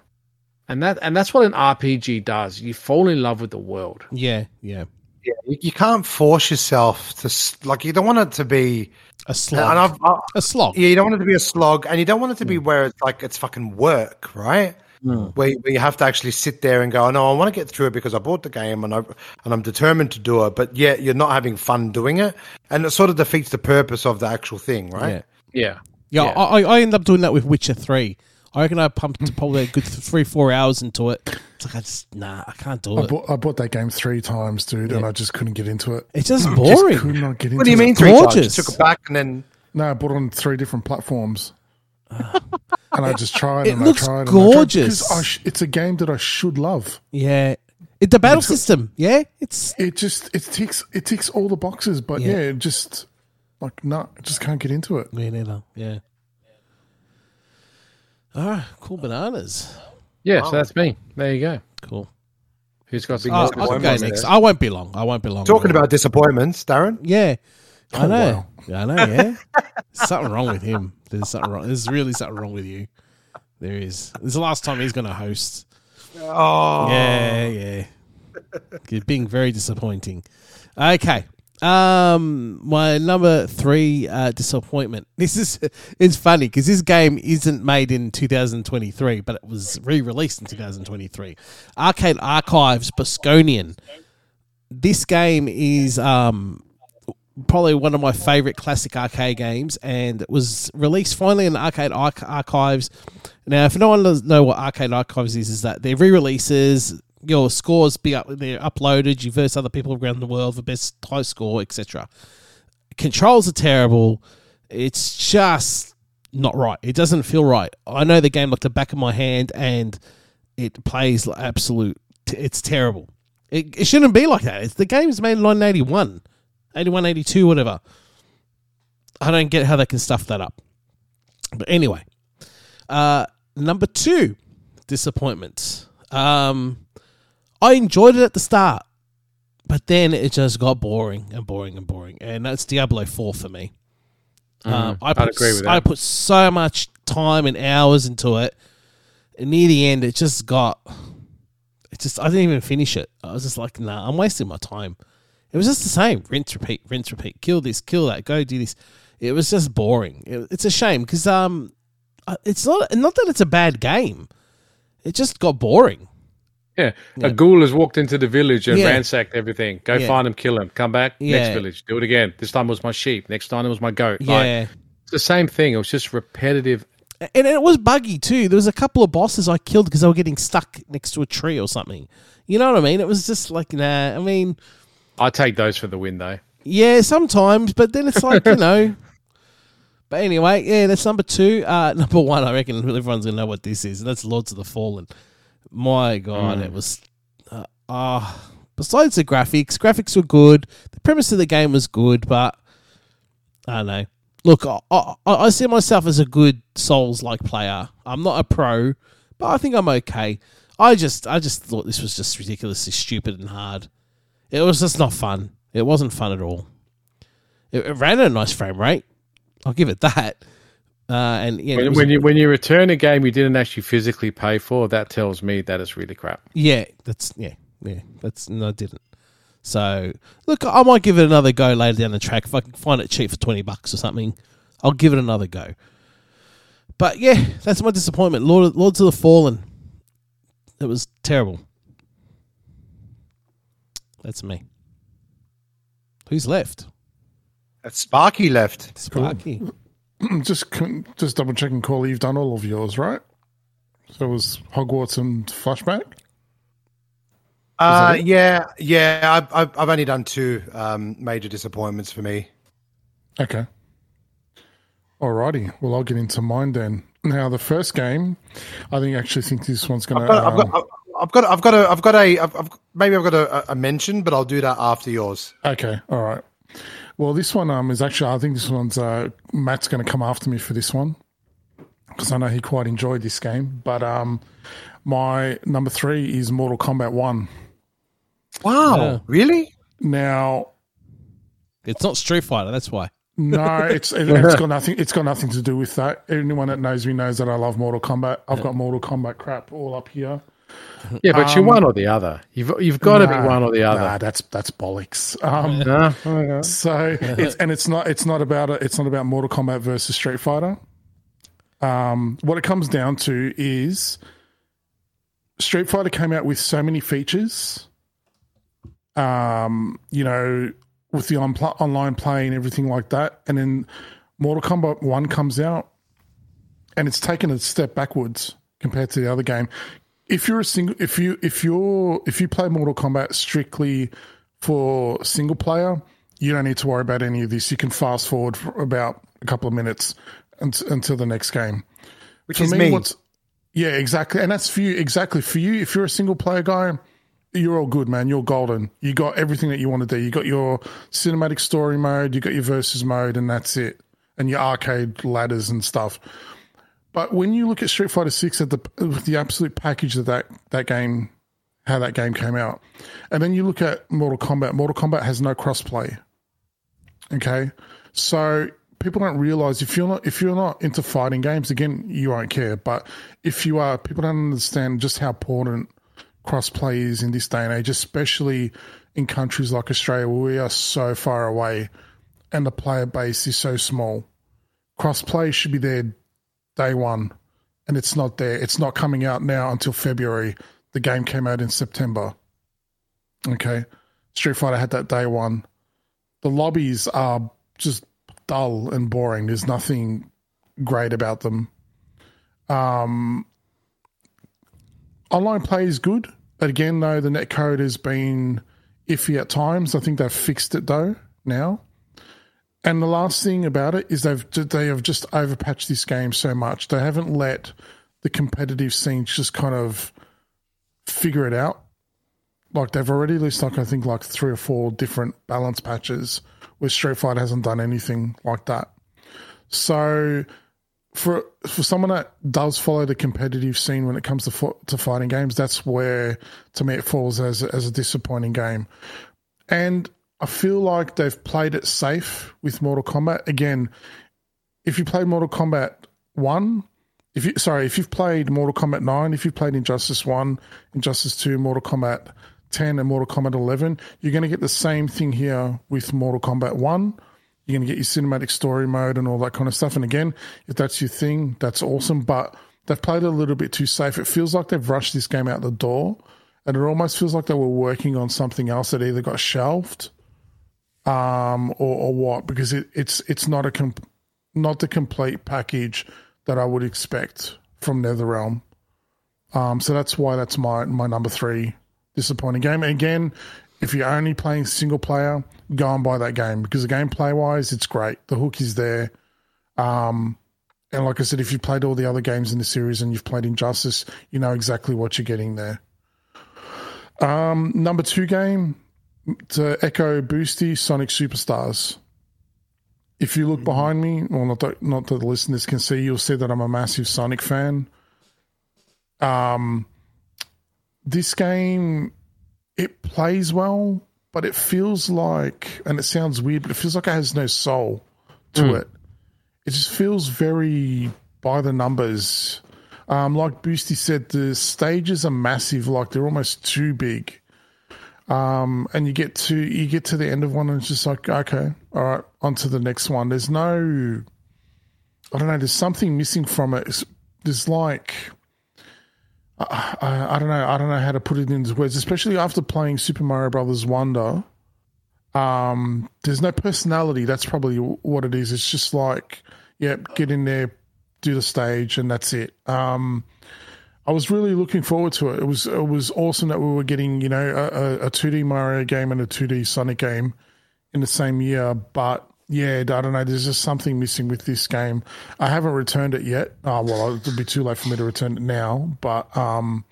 And that and that's what an RPG does. You fall in love with the world. Yeah, yeah. Yeah, you, you can't force yourself to like. You don't want it to be. A slog. And I've, I, a slog. yeah, you don't want it to be a slog, and you don't want it to be where it's like it's fucking work, right? Hmm. Where, where you have to actually sit there and go, "No, I want to get through it because I bought the game and I and I'm determined to do it." But yet you're not having fun doing it, and it sort of defeats the purpose of the actual thing, right? Yeah. Yeah. Yeah, I, I end up doing that with Witcher 3. I reckon I pumped probably a good three, four hours into it. It's like, I just, nah, I can't do I it. bought, I bought that game three times, dude, and I just couldn't get into it. It's just Just boring. could not get into What do you it. mean? Three times? Gorgeous. You took it back and then No, I bought it on three different platforms. and I just tried It and looks I tried. and I tried gorgeous. I sh- it's a game that I should love. Yeah. It, the battle system, yeah? It's It just it ticks it ticks all the boxes, but Yeah. yeah, it just like no, I just can't get into it. Me neither. Yeah. All right, cool bananas. Yeah, so that's me. There you go. Cool. Who's got some Oh, I more can go next. I won't be long. I won't be long. talking about disappointments, Darren. Yeah. I Oh, know. wow. I know, yeah. Something wrong with him. There's something wrong. There's really something wrong with you. There is. This is the last time he's going to host. Oh, Yeah, yeah. You're being very disappointing. Okay. Um, my number three uh, disappointment. This is it's funny because this game isn't made in 2023, but it was re-released in 2023. Arcade Archives Bosconian. This game is um probably one of my favorite classic arcade games, and it was released finally in the Arcade Arch- Archives. Now, if no one doesn't know what Arcade Archives is, is that they're re-releases. Your scores be up, they're uploaded. You verse other people around the world for best high score, etc. Controls are terrible. It's just not right. It doesn't feel right. I know the game like the back of my hand, and it plays like absolute. It's terrible. It, it shouldn't be like that. It's, the game is made in 1981. 81, 82, whatever. I don't get how they can stuff that up. But anyway, uh, number two, disappointment. Um, I enjoyed it at the start, but then it just got boring and boring and boring, and that's Diablo Four for me. Um, I I'd put, agree with I put so much time and hours into it, and near the end, it just got. It just I didn't even finish it. I was just like, nah, I'm wasting my time. It was just the same. Rinse, repeat, rinse, repeat. Kill this, kill that. Go do this. It was just boring. It- it's a shame because um, it's not not that it's a bad game. It just got boring. Yeah. A ghoul has walked into the village and Yeah. ransacked everything. Go Yeah. find him, kill him, come back, Yeah. next village, do it again. This time it was my sheep. Next time it was my goat. Like, Yeah, it's the same thing. It was just repetitive. and it was buggy too. There was a couple of bosses I killed because they were getting stuck next to a tree or something. You know what I mean? It was just like nah. I mean, I take those for the win, though. Yeah, sometimes, but then it's like, you know. But anyway, yeah, that's number two. Uh, number one, I reckon everyone's going to know what this is, and that's Lords of the Fallen. My God, it was. Uh, uh, besides the graphics, graphics were good. The premise of the game was good, but I don't know. Look, I, I, I see myself as a good Souls like player. I'm not a pro, but I think I'm okay. I just, I just thought this was just ridiculously stupid and hard. It was just not fun. It wasn't fun at all. It, it ran at a nice frame rate. I'll give it that. Uh, and yeah, When, when you when you return a game you didn't actually physically pay for, that tells me that it's really crap. yeah, that's yeah, yeah. That's no, I didn't. So look, I might give it another go later down the track if I can find it cheap for twenty bucks or something. I'll give it another go. But yeah, that's my disappointment. Lord, Lords of the Fallen. It was terrible. That's me. Who's left? That's Sparky left. Sparky. just just double checking, Corley. You've done all of yours, right? So it was Hogwarts and Flashback. Uh, yeah, yeah. I've, I've I've only done two um, major disappointments for me. Okay. Alrighty. Well, I'll get into mine then. Now, the first game, I think actually think this one's going to. I've got, I've got, I've got a, I've got a, I've, I've, maybe I've got a, a mention, but I'll do that after yours. Okay, all right. Well, this one um is actually I think this one's uh Matt's going to come after me for this one because I know he quite enjoyed this game. But um, my number three is Mortal Kombat One. Wow, Yeah. really? Now, It's not Street Fighter. That's why. no, it's it, it's got nothing. It's got nothing to do with that. Anyone that knows me knows that I love Mortal Kombat. I've got Mortal Kombat crap all up here. Yeah, but you're one or the other. You've you've got to be one or the other. Nah, that's that's bollocks. Um, Nah, okay. So it's and it's not it's not about a, it's not about Mortal Kombat versus Street Fighter. Um, what it comes down to is Street Fighter came out with so many features. Um, you know, with the on- online play and everything like that, and then Mortal Kombat One comes out, and it's taken a step backwards compared to the other game. If you're a single, if you if you're if you play Mortal Kombat strictly for single player, you don't need to worry about any of this. You can fast forward for about a couple of minutes unt- until the next game. Which For is me. what's yeah, exactly, and that's for you. Exactly for you. If you're a single player guy, you're all good, man. You're golden. You got everything that you want to do. You got your cinematic story mode. You got your versus mode, and that's it. And your arcade ladders and stuff. But when you look at Street Fighter Six at the the absolute package of that that game, how that game came out, and then you look at Mortal Kombat. Mortal Kombat has no crossplay. Okay, so people don't realize if you're not if you're not into fighting games, again, you won't care. But if you are, people don't understand just how important crossplay is in this day and age, especially in countries like Australia where we are so far away and the player base is so small. Crossplay should be there day one, and it's not there. It's not coming out now until February. The game came out in September. Okay. Street Fighter had that day one. The lobbies are just dull and boring. There's nothing great about them. Um, online play is good. But Again, though, the netcode has been iffy at times. I think they've fixed it though now. And the last thing about it is they've they have just overpatched this game so much. They haven't let the competitive scene just kind of figure it out. Like they've already released like I think like three or four different balance patches where Street Fighter hasn't done anything like that. So for for someone that does follow the competitive scene when it comes to fo- to fighting games, that's where to me it falls as as a disappointing game. And I feel like they've played it safe with Mortal Kombat. Again, if you played Mortal Kombat one, if you sorry, if you've played Mortal Kombat nine, if you've played Injustice one, Injustice two, Mortal Kombat ten, and Mortal Kombat eleven, you're going to get the same thing here with Mortal Kombat one. You're going to get your cinematic story mode and all that kind of stuff. And again, if that's your thing, that's awesome. But they've played it a little bit too safe. It feels like they've rushed this game out the door, and it almost feels like they were working on something else that either got shelved um, or, or what because it, it's it's not a comp- not the complete package that I would expect from NetherRealm. Um, so that's why that's my my number three disappointing game. And again, if you're only playing single player, go and buy that game because the gameplay wise, it's great. The hook is there. Um, and like I said, if you've played all the other games in the series and you've played Injustice, you know exactly what you're getting there. Um, number two game, to echo Boosty, Sonic Superstars. If you look behind me, well, not that, not that the listeners can see, you'll see that I'm a massive Sonic fan. Um, this game, it plays well, but it feels like, and it sounds weird, but it feels like it has no soul to it. It just feels very by the numbers. Um, like Boosty said, the stages are massive, like they're almost too big. Um, and you get to you get to the end of one, and it's just like, okay, all right, on to the next one. There's no, I don't know. There's something missing from it. It's, there's like, I, I, I don't know. I don't know how to put it into words. Especially after playing Super Mario Brothers Wonder, um, there's no personality. That's probably what it is. It's just like, yeah, get in there, do the stage, and that's it. Um, I was really looking forward to it. It was it was awesome that we were getting you know a, a 2D Mario game and a 2D Sonic game in the same year. But yeah, I don't know. There's just something missing with this game. I haven't returned it yet. Oh, well, it'll be too late for me to return it now. But um,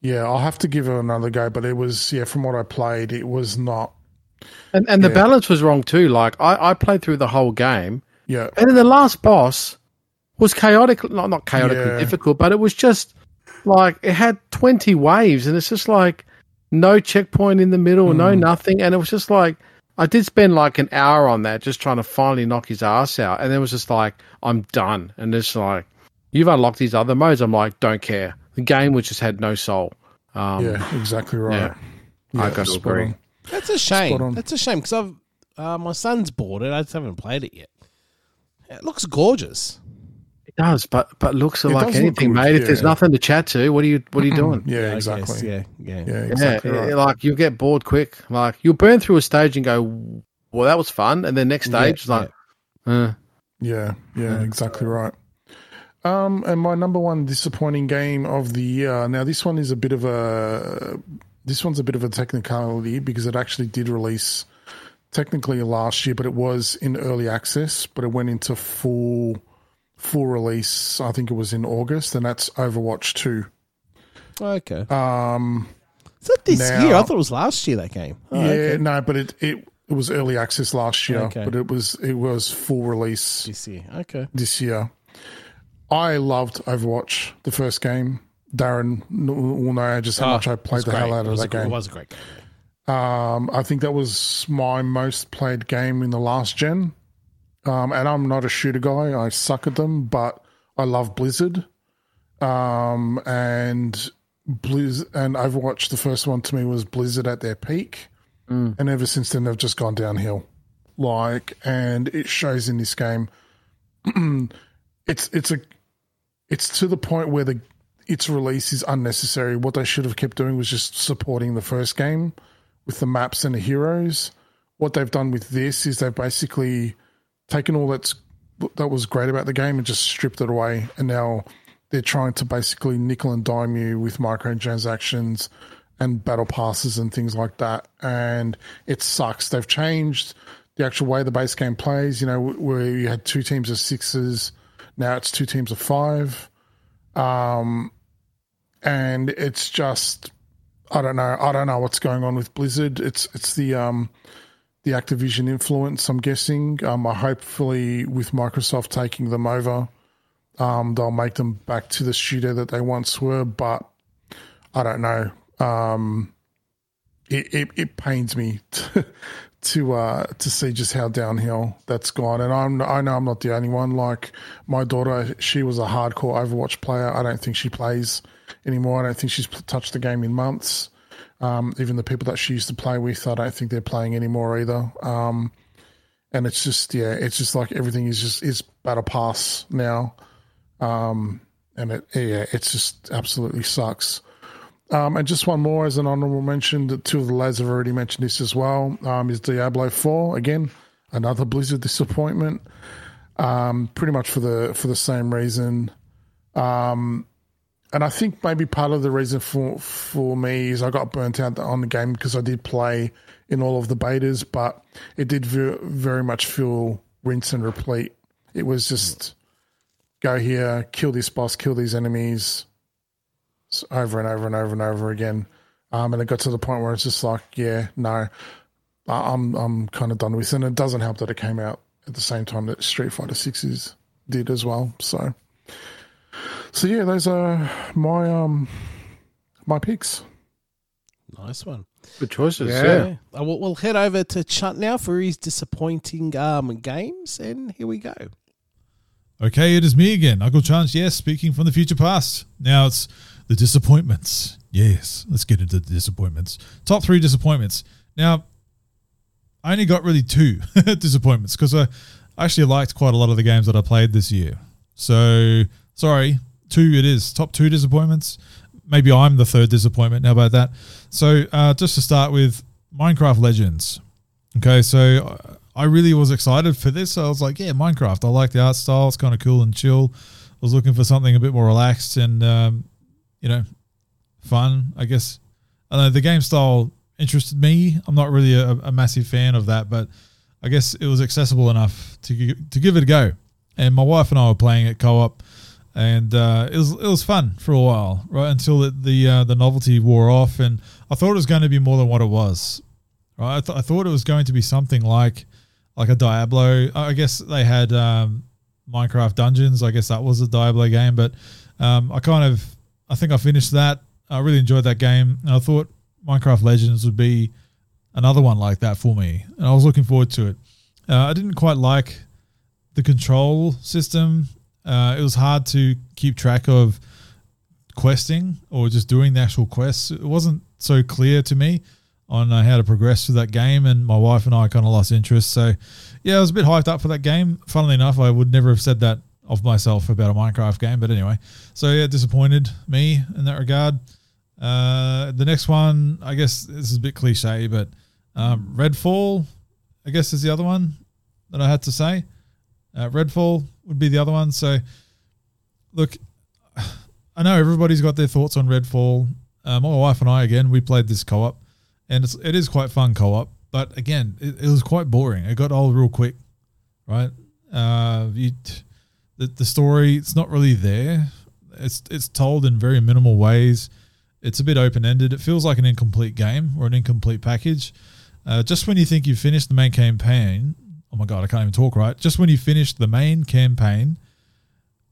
yeah, I'll have to give it another go. But it was yeah, from what I played, it was not. And and the Yeah. balance was wrong too. Like I, I played through the whole game, Yeah, and then the last boss was chaotic. Not not chaotically Yeah. difficult, but it was just like it had twenty waves, and it's just like no checkpoint in the middle, no Hmm. nothing, and it was just like I did spend like an hour on that just trying to finally knock his ass out, and then it was just like I'm done, and it's like you've unlocked these other modes. I'm like don't care. The game which just had no soul. Um, yeah, exactly right. yeah. I gotta spot agree. on. That's a shame. That's a shame because I've uh, my son's bought it. I just haven't played it yet. It looks gorgeous. It does, but but looks are It like does look anything, good, mate. If there's nothing to chat to, what are you what are you doing? Yeah, I exactly. guess, Yeah, yeah. Yeah, Yeah, exactly it- right. like you'll get bored quick. Like you'll burn through a stage and go, "Well, that was fun," and then next stage, is like, uh, Yeah, yeah, exactly right. Um, and my number one disappointing game of the year. Now, this one is a bit of a this one's a bit of a technicality because it actually did release technically last year, but it was in early access, but it went into full full release. I think it was in August, and that's Overwatch Two. Okay. Um, Is that this now- year? I thought it was last year that game. Oh, yeah, okay. no, but it, it it was early access last year, Okay. but it was it was full release This year. Okay. this year. I loved Overwatch, the first game. Darren will know just how much I Oh, played the great. hell out of that a, It was a great game. Um, I think that was my most played game in the last gen. Um, and I'm not a shooter guy. I suck at them, but I love Blizzard. Um, and Blizz and Overwatch, the first one to me was Blizzard at their peak, and ever since then they've just gone downhill. Like, and it shows in this game. it's it's a it's to the point where the its release is unnecessary. What they should have kept doing was just supporting the first game with the maps and the heroes. What they've done with this is they've basically taken all that's that was great about the game and just stripped it away, and now they're trying to basically nickel and dime you with microtransactions and battle passes and things like that. And it sucks. They've changed the actual way the base game plays. You know, where you had two teams of sixes, now it's two teams of five. Um, and it's just I don't know. I don't know what's going on with Blizzard. It's it's the um the Activision influence. I'm guessing. Um, I hopefully with Microsoft taking them over, um, they'll make them back to the studio that they once were. But I don't know. Um, it, it, it pains me to to uh, to see just how downhill that's gone. And I'm I know I'm not the only one. Like my daughter, she was a hardcore Overwatch player. I don't think she plays anymore. I don't think she's touched the game in months. Um, even the people that she used to play with, I don't think they're playing anymore either. Um, and it's just yeah, it's just like everything is just is battle pass now. Um, and it yeah, it's just absolutely sucks. Um, and just one more as an honorable mention, the two of the lads have already mentioned this as well, um, is Diablo 4. Again, another Blizzard disappointment. Um, pretty much for the for the same reason. Um, and I think maybe part of the reason for for me is I got burnt out on the game because I did play in all of the betas, but it did ve- very much feel rinse and repeat. It was just go here, kill this boss, kill these enemies, over and over and over and over again. Um, and it got to the point where it's just like, yeah, no, I- I'm I'm kind of done with it. And it doesn't help that it came out at the same time that Street Fighter Sixes did as well. So, so yeah, those are my um my picks. Nice one. Good choices. Yeah. Yeah. Yeah. Uh, we'll, we'll head over to Chunt now for his disappointing um, games, and here we go. Okay, it is me again, Uncle Chunt. Yes, speaking from the future past. Now it's the disappointments. Yes, let's get into the disappointments. Top three disappointments. Now, I only got really two disappointments because I actually liked quite a lot of the games that I played this year. So, sorry, two it is. Top two disappointments. Maybe I'm the third disappointment. How about that? So, uh, just to start with Minecraft Legends. Okay, so uh, I really was excited for this. I was like, yeah, Minecraft. I like the art style. It's kind of cool and chill. I was looking for something a bit more relaxed and, um, you know, fun. I guess. I know the game style interested me. I'm not really a, a massive fan of that, but I guess it was accessible enough to to give it a go. And my wife and I were playing it co-op, and uh, it was it was fun for a while, right until the the, uh, the novelty wore off, and I thought it was going to be more than what it was. Right, I, th- I thought it was going to be something like like a Diablo. I guess they had um, Minecraft Dungeons. I guess that was a Diablo game, but um, I kind of I think I finished that. I really enjoyed that game, and I thought Minecraft Legends would be another one like that for me, and I was looking forward to it. Uh, I didn't quite like the control system. Uh, it was hard to keep track of questing or just doing the actual quests. It wasn't so clear to me on uh, how to progress through that game, and my wife and I kind of lost interest. So, yeah, I was a bit hyped up for that game. Funnily enough, I would never have said that of myself about a Minecraft game, but anyway. So yeah, disappointed me in that regard. Uh, the next one, I guess this is a bit cliche, but um, Redfall, I guess is the other one that I had to say. Uh, Redfall would be the other one. So, look, I know everybody's got their thoughts on Redfall. Uh, my wife and I, again, we played this co-op, and it's, it is quite fun co-op. But again, it, it was quite boring. It got old real quick, right? Uh, you, the the story, it's not really there. It's it's told in very minimal ways. It's a bit open ended. It feels like an incomplete game or an incomplete package. Uh, just when you think you've finished the main campaign, oh my god, I can't even talk right. Just when you finish the main campaign,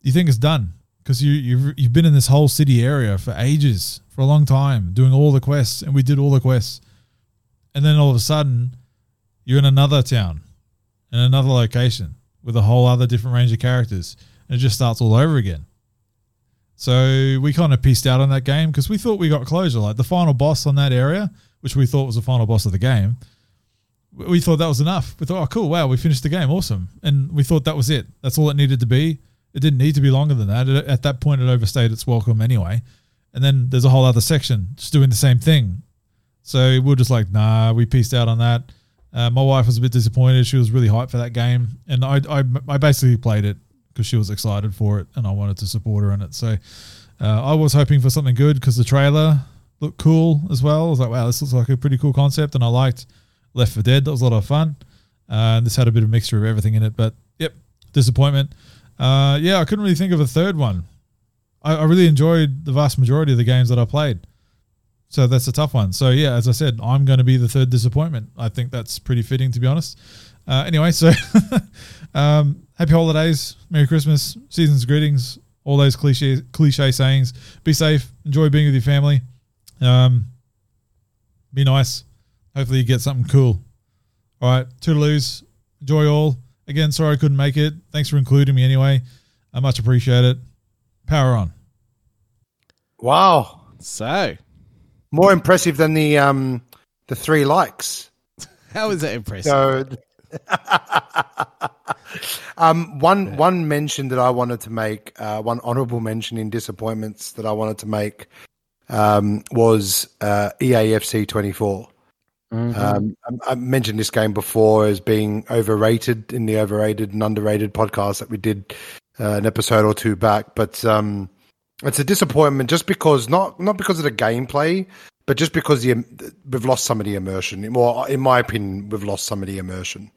you think it's done because you you've you've been in this whole city area for ages, for a long time, doing all the quests, and we did all the quests, and then all of a sudden, you're in another town, in another location with a whole other different range of characters, and it just starts all over again. So we kind of pieced out on that game because we thought we got closure. Like the final boss on that area, which we thought was the final boss of the game, we- thought that was enough. We thought, oh, cool, wow, we finished the game, awesome. And we thought that was it. That's all it needed to be. It didn't need to be longer than that. At that point, it overstayed its welcome anyway. And then there's a whole other section just doing the same thing. So we are just like, nah, we pieced out on that. Uh, my wife was a bit disappointed. She was really hyped for that game, and I I, I basically played it because she was excited for it, and I wanted to support her in it. So uh, I was hoping for something good because the trailer looked cool as well. I was like, wow, this looks like a pretty cool concept, and I liked Left 4 Dead. That was a lot of fun. Uh, this had a bit of mixture of everything in it, but yep, disappointment. Uh, yeah, I couldn't really think of a third one. I, I really enjoyed the vast majority of the games that I played. So that's a tough one. So yeah, as I said, I'm going to be the third disappointment. I think that's pretty fitting, to be honest. Uh, anyway, so um, happy holidays, Merry Christmas, season's greetings, all those cliche cliche sayings. Be safe, enjoy being with your family. Um, be nice. Hopefully, you get something cool. All right, toodaloos. Enjoy all. Again, sorry I couldn't make it. Thanks for including me anyway. I much appreciate it. Power on. Wow, So, more impressive than the um the three likes. how is that impressive? So, um, one one mention that I wanted to make, uh, one honourable mention in disappointments that I wanted to make, um, was uh, EAFC twenty four. Um, I, I mentioned this game before as being overrated in the overrated and underrated podcast that we did uh, an episode or two back, but um, it's a disappointment just because not not because of the gameplay, but just because the, we've lost some of the immersion. More, in my opinion, we've lost some of the immersion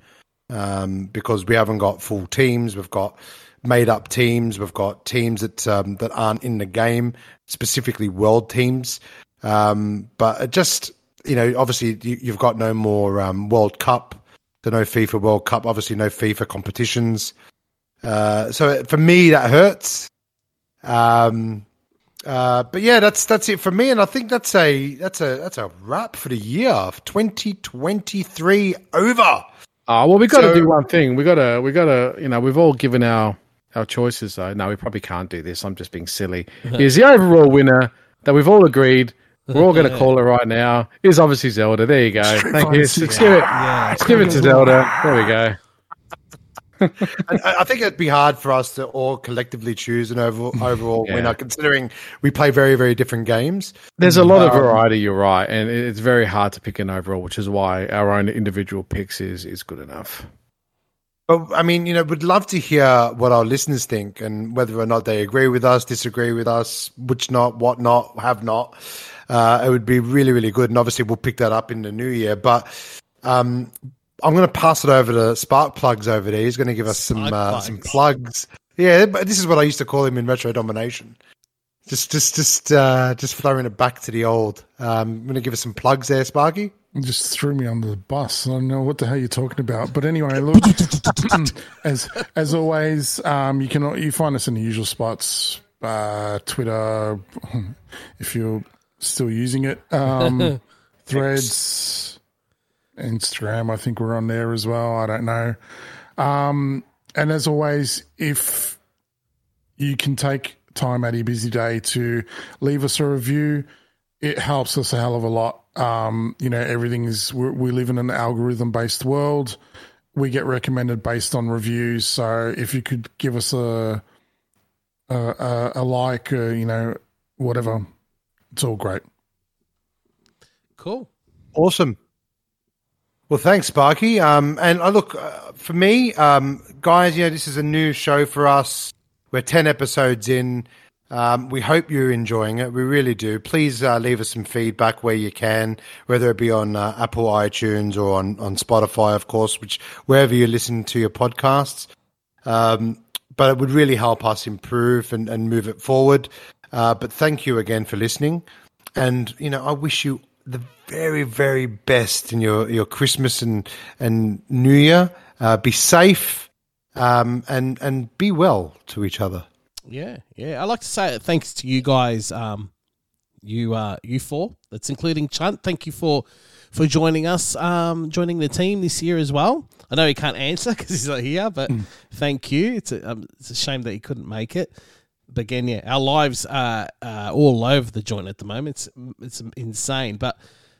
um, because we haven't got full teams. We've got made up teams. We've got teams that um, that aren't in the game, specifically world teams. Um, but it just you know, obviously you, you've got no more um, World Cup, so no FIFA World Cup. Obviously, no FIFA competitions. Uh, so for me, that hurts. Um, uh, but yeah, that's that's it for me, and I think that's a that's a that's a wrap for the year of 2023 over. Oh well, we got to So- do one thing. We got to, we got to, you know, we've all given our our choices. Though, no, we probably can't do this. I'm just being silly. Is the overall winner that we've all agreed? We're all going to call it right now. Is obviously Zelda. There you go. Street Thank you. Let's give it. yeah. Let's give it to Zelda. There we go. I I think it'd be hard for us to all collectively choose an overall, overall Yeah. winner, considering we play very very different games. There's a lot of Um, variety. You're right, and it's very hard to pick an overall, which is why our own individual picks is is good enough. But I mean, you know, we'd love to hear what our listeners think and whether or not they agree with us, disagree with us, which not, what not, have not. Uh, it would be really, really good. And obviously, we'll pick that up in the new year. But um, I'm going to pass it over to Spark Plugs over there. He's going to give us some Spark uh, some Plugs. plugs. Yeah, but this is what I used to call him in Retro Domination. Just, just, just, uh, just throwing it back to the old. Um, I'm going to give us some plugs there, Sparky. You just threw me under the bus. I don't know what the hell you're talking about. But anyway, look, as as always, um, you can you find us in the usual spots, uh, Twitter, if you're still using it, um, Threads, Instagram. I think we're on there as well. I don't know. Um, and as always, if you can take time out of your busy day to leave us a review, it helps us a hell of a lot. Um, you know, everything is we we live in an algorithm based world. We get recommended based on reviews. So if you could give us a a, a, a like, uh, you know, whatever, it's all great. Cool. Awesome. Well, thanks, Sparky. Um, and I look uh, for me, um, guys. You know, this is a new show for us. We're ten episodes in. Um, we hope you're enjoying it. We really do. Please uh, leave us some feedback where you can, whether it be on uh, Apple iTunes or on, on Spotify, of course, which wherever you listen to your podcasts. Um, but it would really help us improve and, and move it forward. Uh, but thank you again for listening. And, you know, I wish you the very, very best in your, your Christmas and, and New Year. Uh, be safe um, and, and be well to each other. Yeah, yeah. I like to say thanks to you guys, um, you uh, you four. That's including Chunt. Thank you for for joining us, um, joining the team this year as well. I know he can't answer because he's not here, but thank you. It's a um, it's a shame that he couldn't make it. But again, yeah, our lives are uh, all over the joint at the moment. It's it's insane, but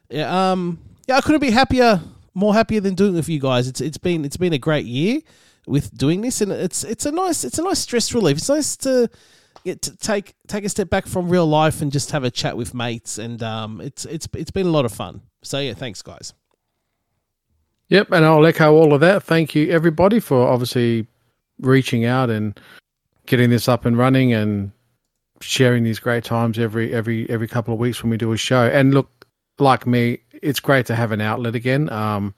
yeah, um, yeah, I couldn't be happier, more happier than doing it with you guys. It's it's been it's been a great year with doing this, and it's it's a nice it's a nice stress relief. It's nice to get to take take a step back from real life and just have a chat with mates, and um, it's it's it's been a lot of fun. So yeah, thanks guys. Yep, and I'll echo all of that. Thank you everybody for obviously reaching out and getting this up and running and sharing these great times every every every couple of weeks when we do a show. And look, like me, it's great to have an outlet again. Um,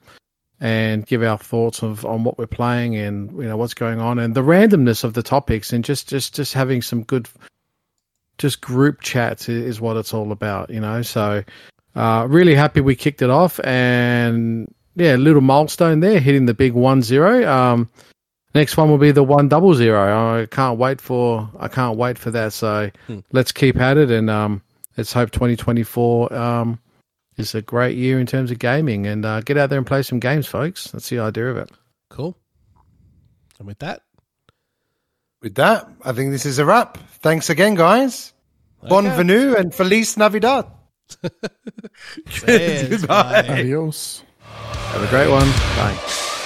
and give our thoughts of on what we're playing and you know what's going on and the randomness of the topics and just just just having some good just group chats is what it's all about you know so uh, really happy we kicked it off and yeah little milestone there hitting the big one zero um, next one will be the one double zero i can't wait for i can't wait for that so hmm. let's keep at it and um, let's hope 2024 um, is a great year in terms of gaming. And uh, get out there and play some games, folks. That's the idea of it. Cool. And with that, with that, I think this is a wrap. Thanks again, guys. Okay. Bon venue and Feliz Navidad. Goodbye. Adios. Have a great one. Bye.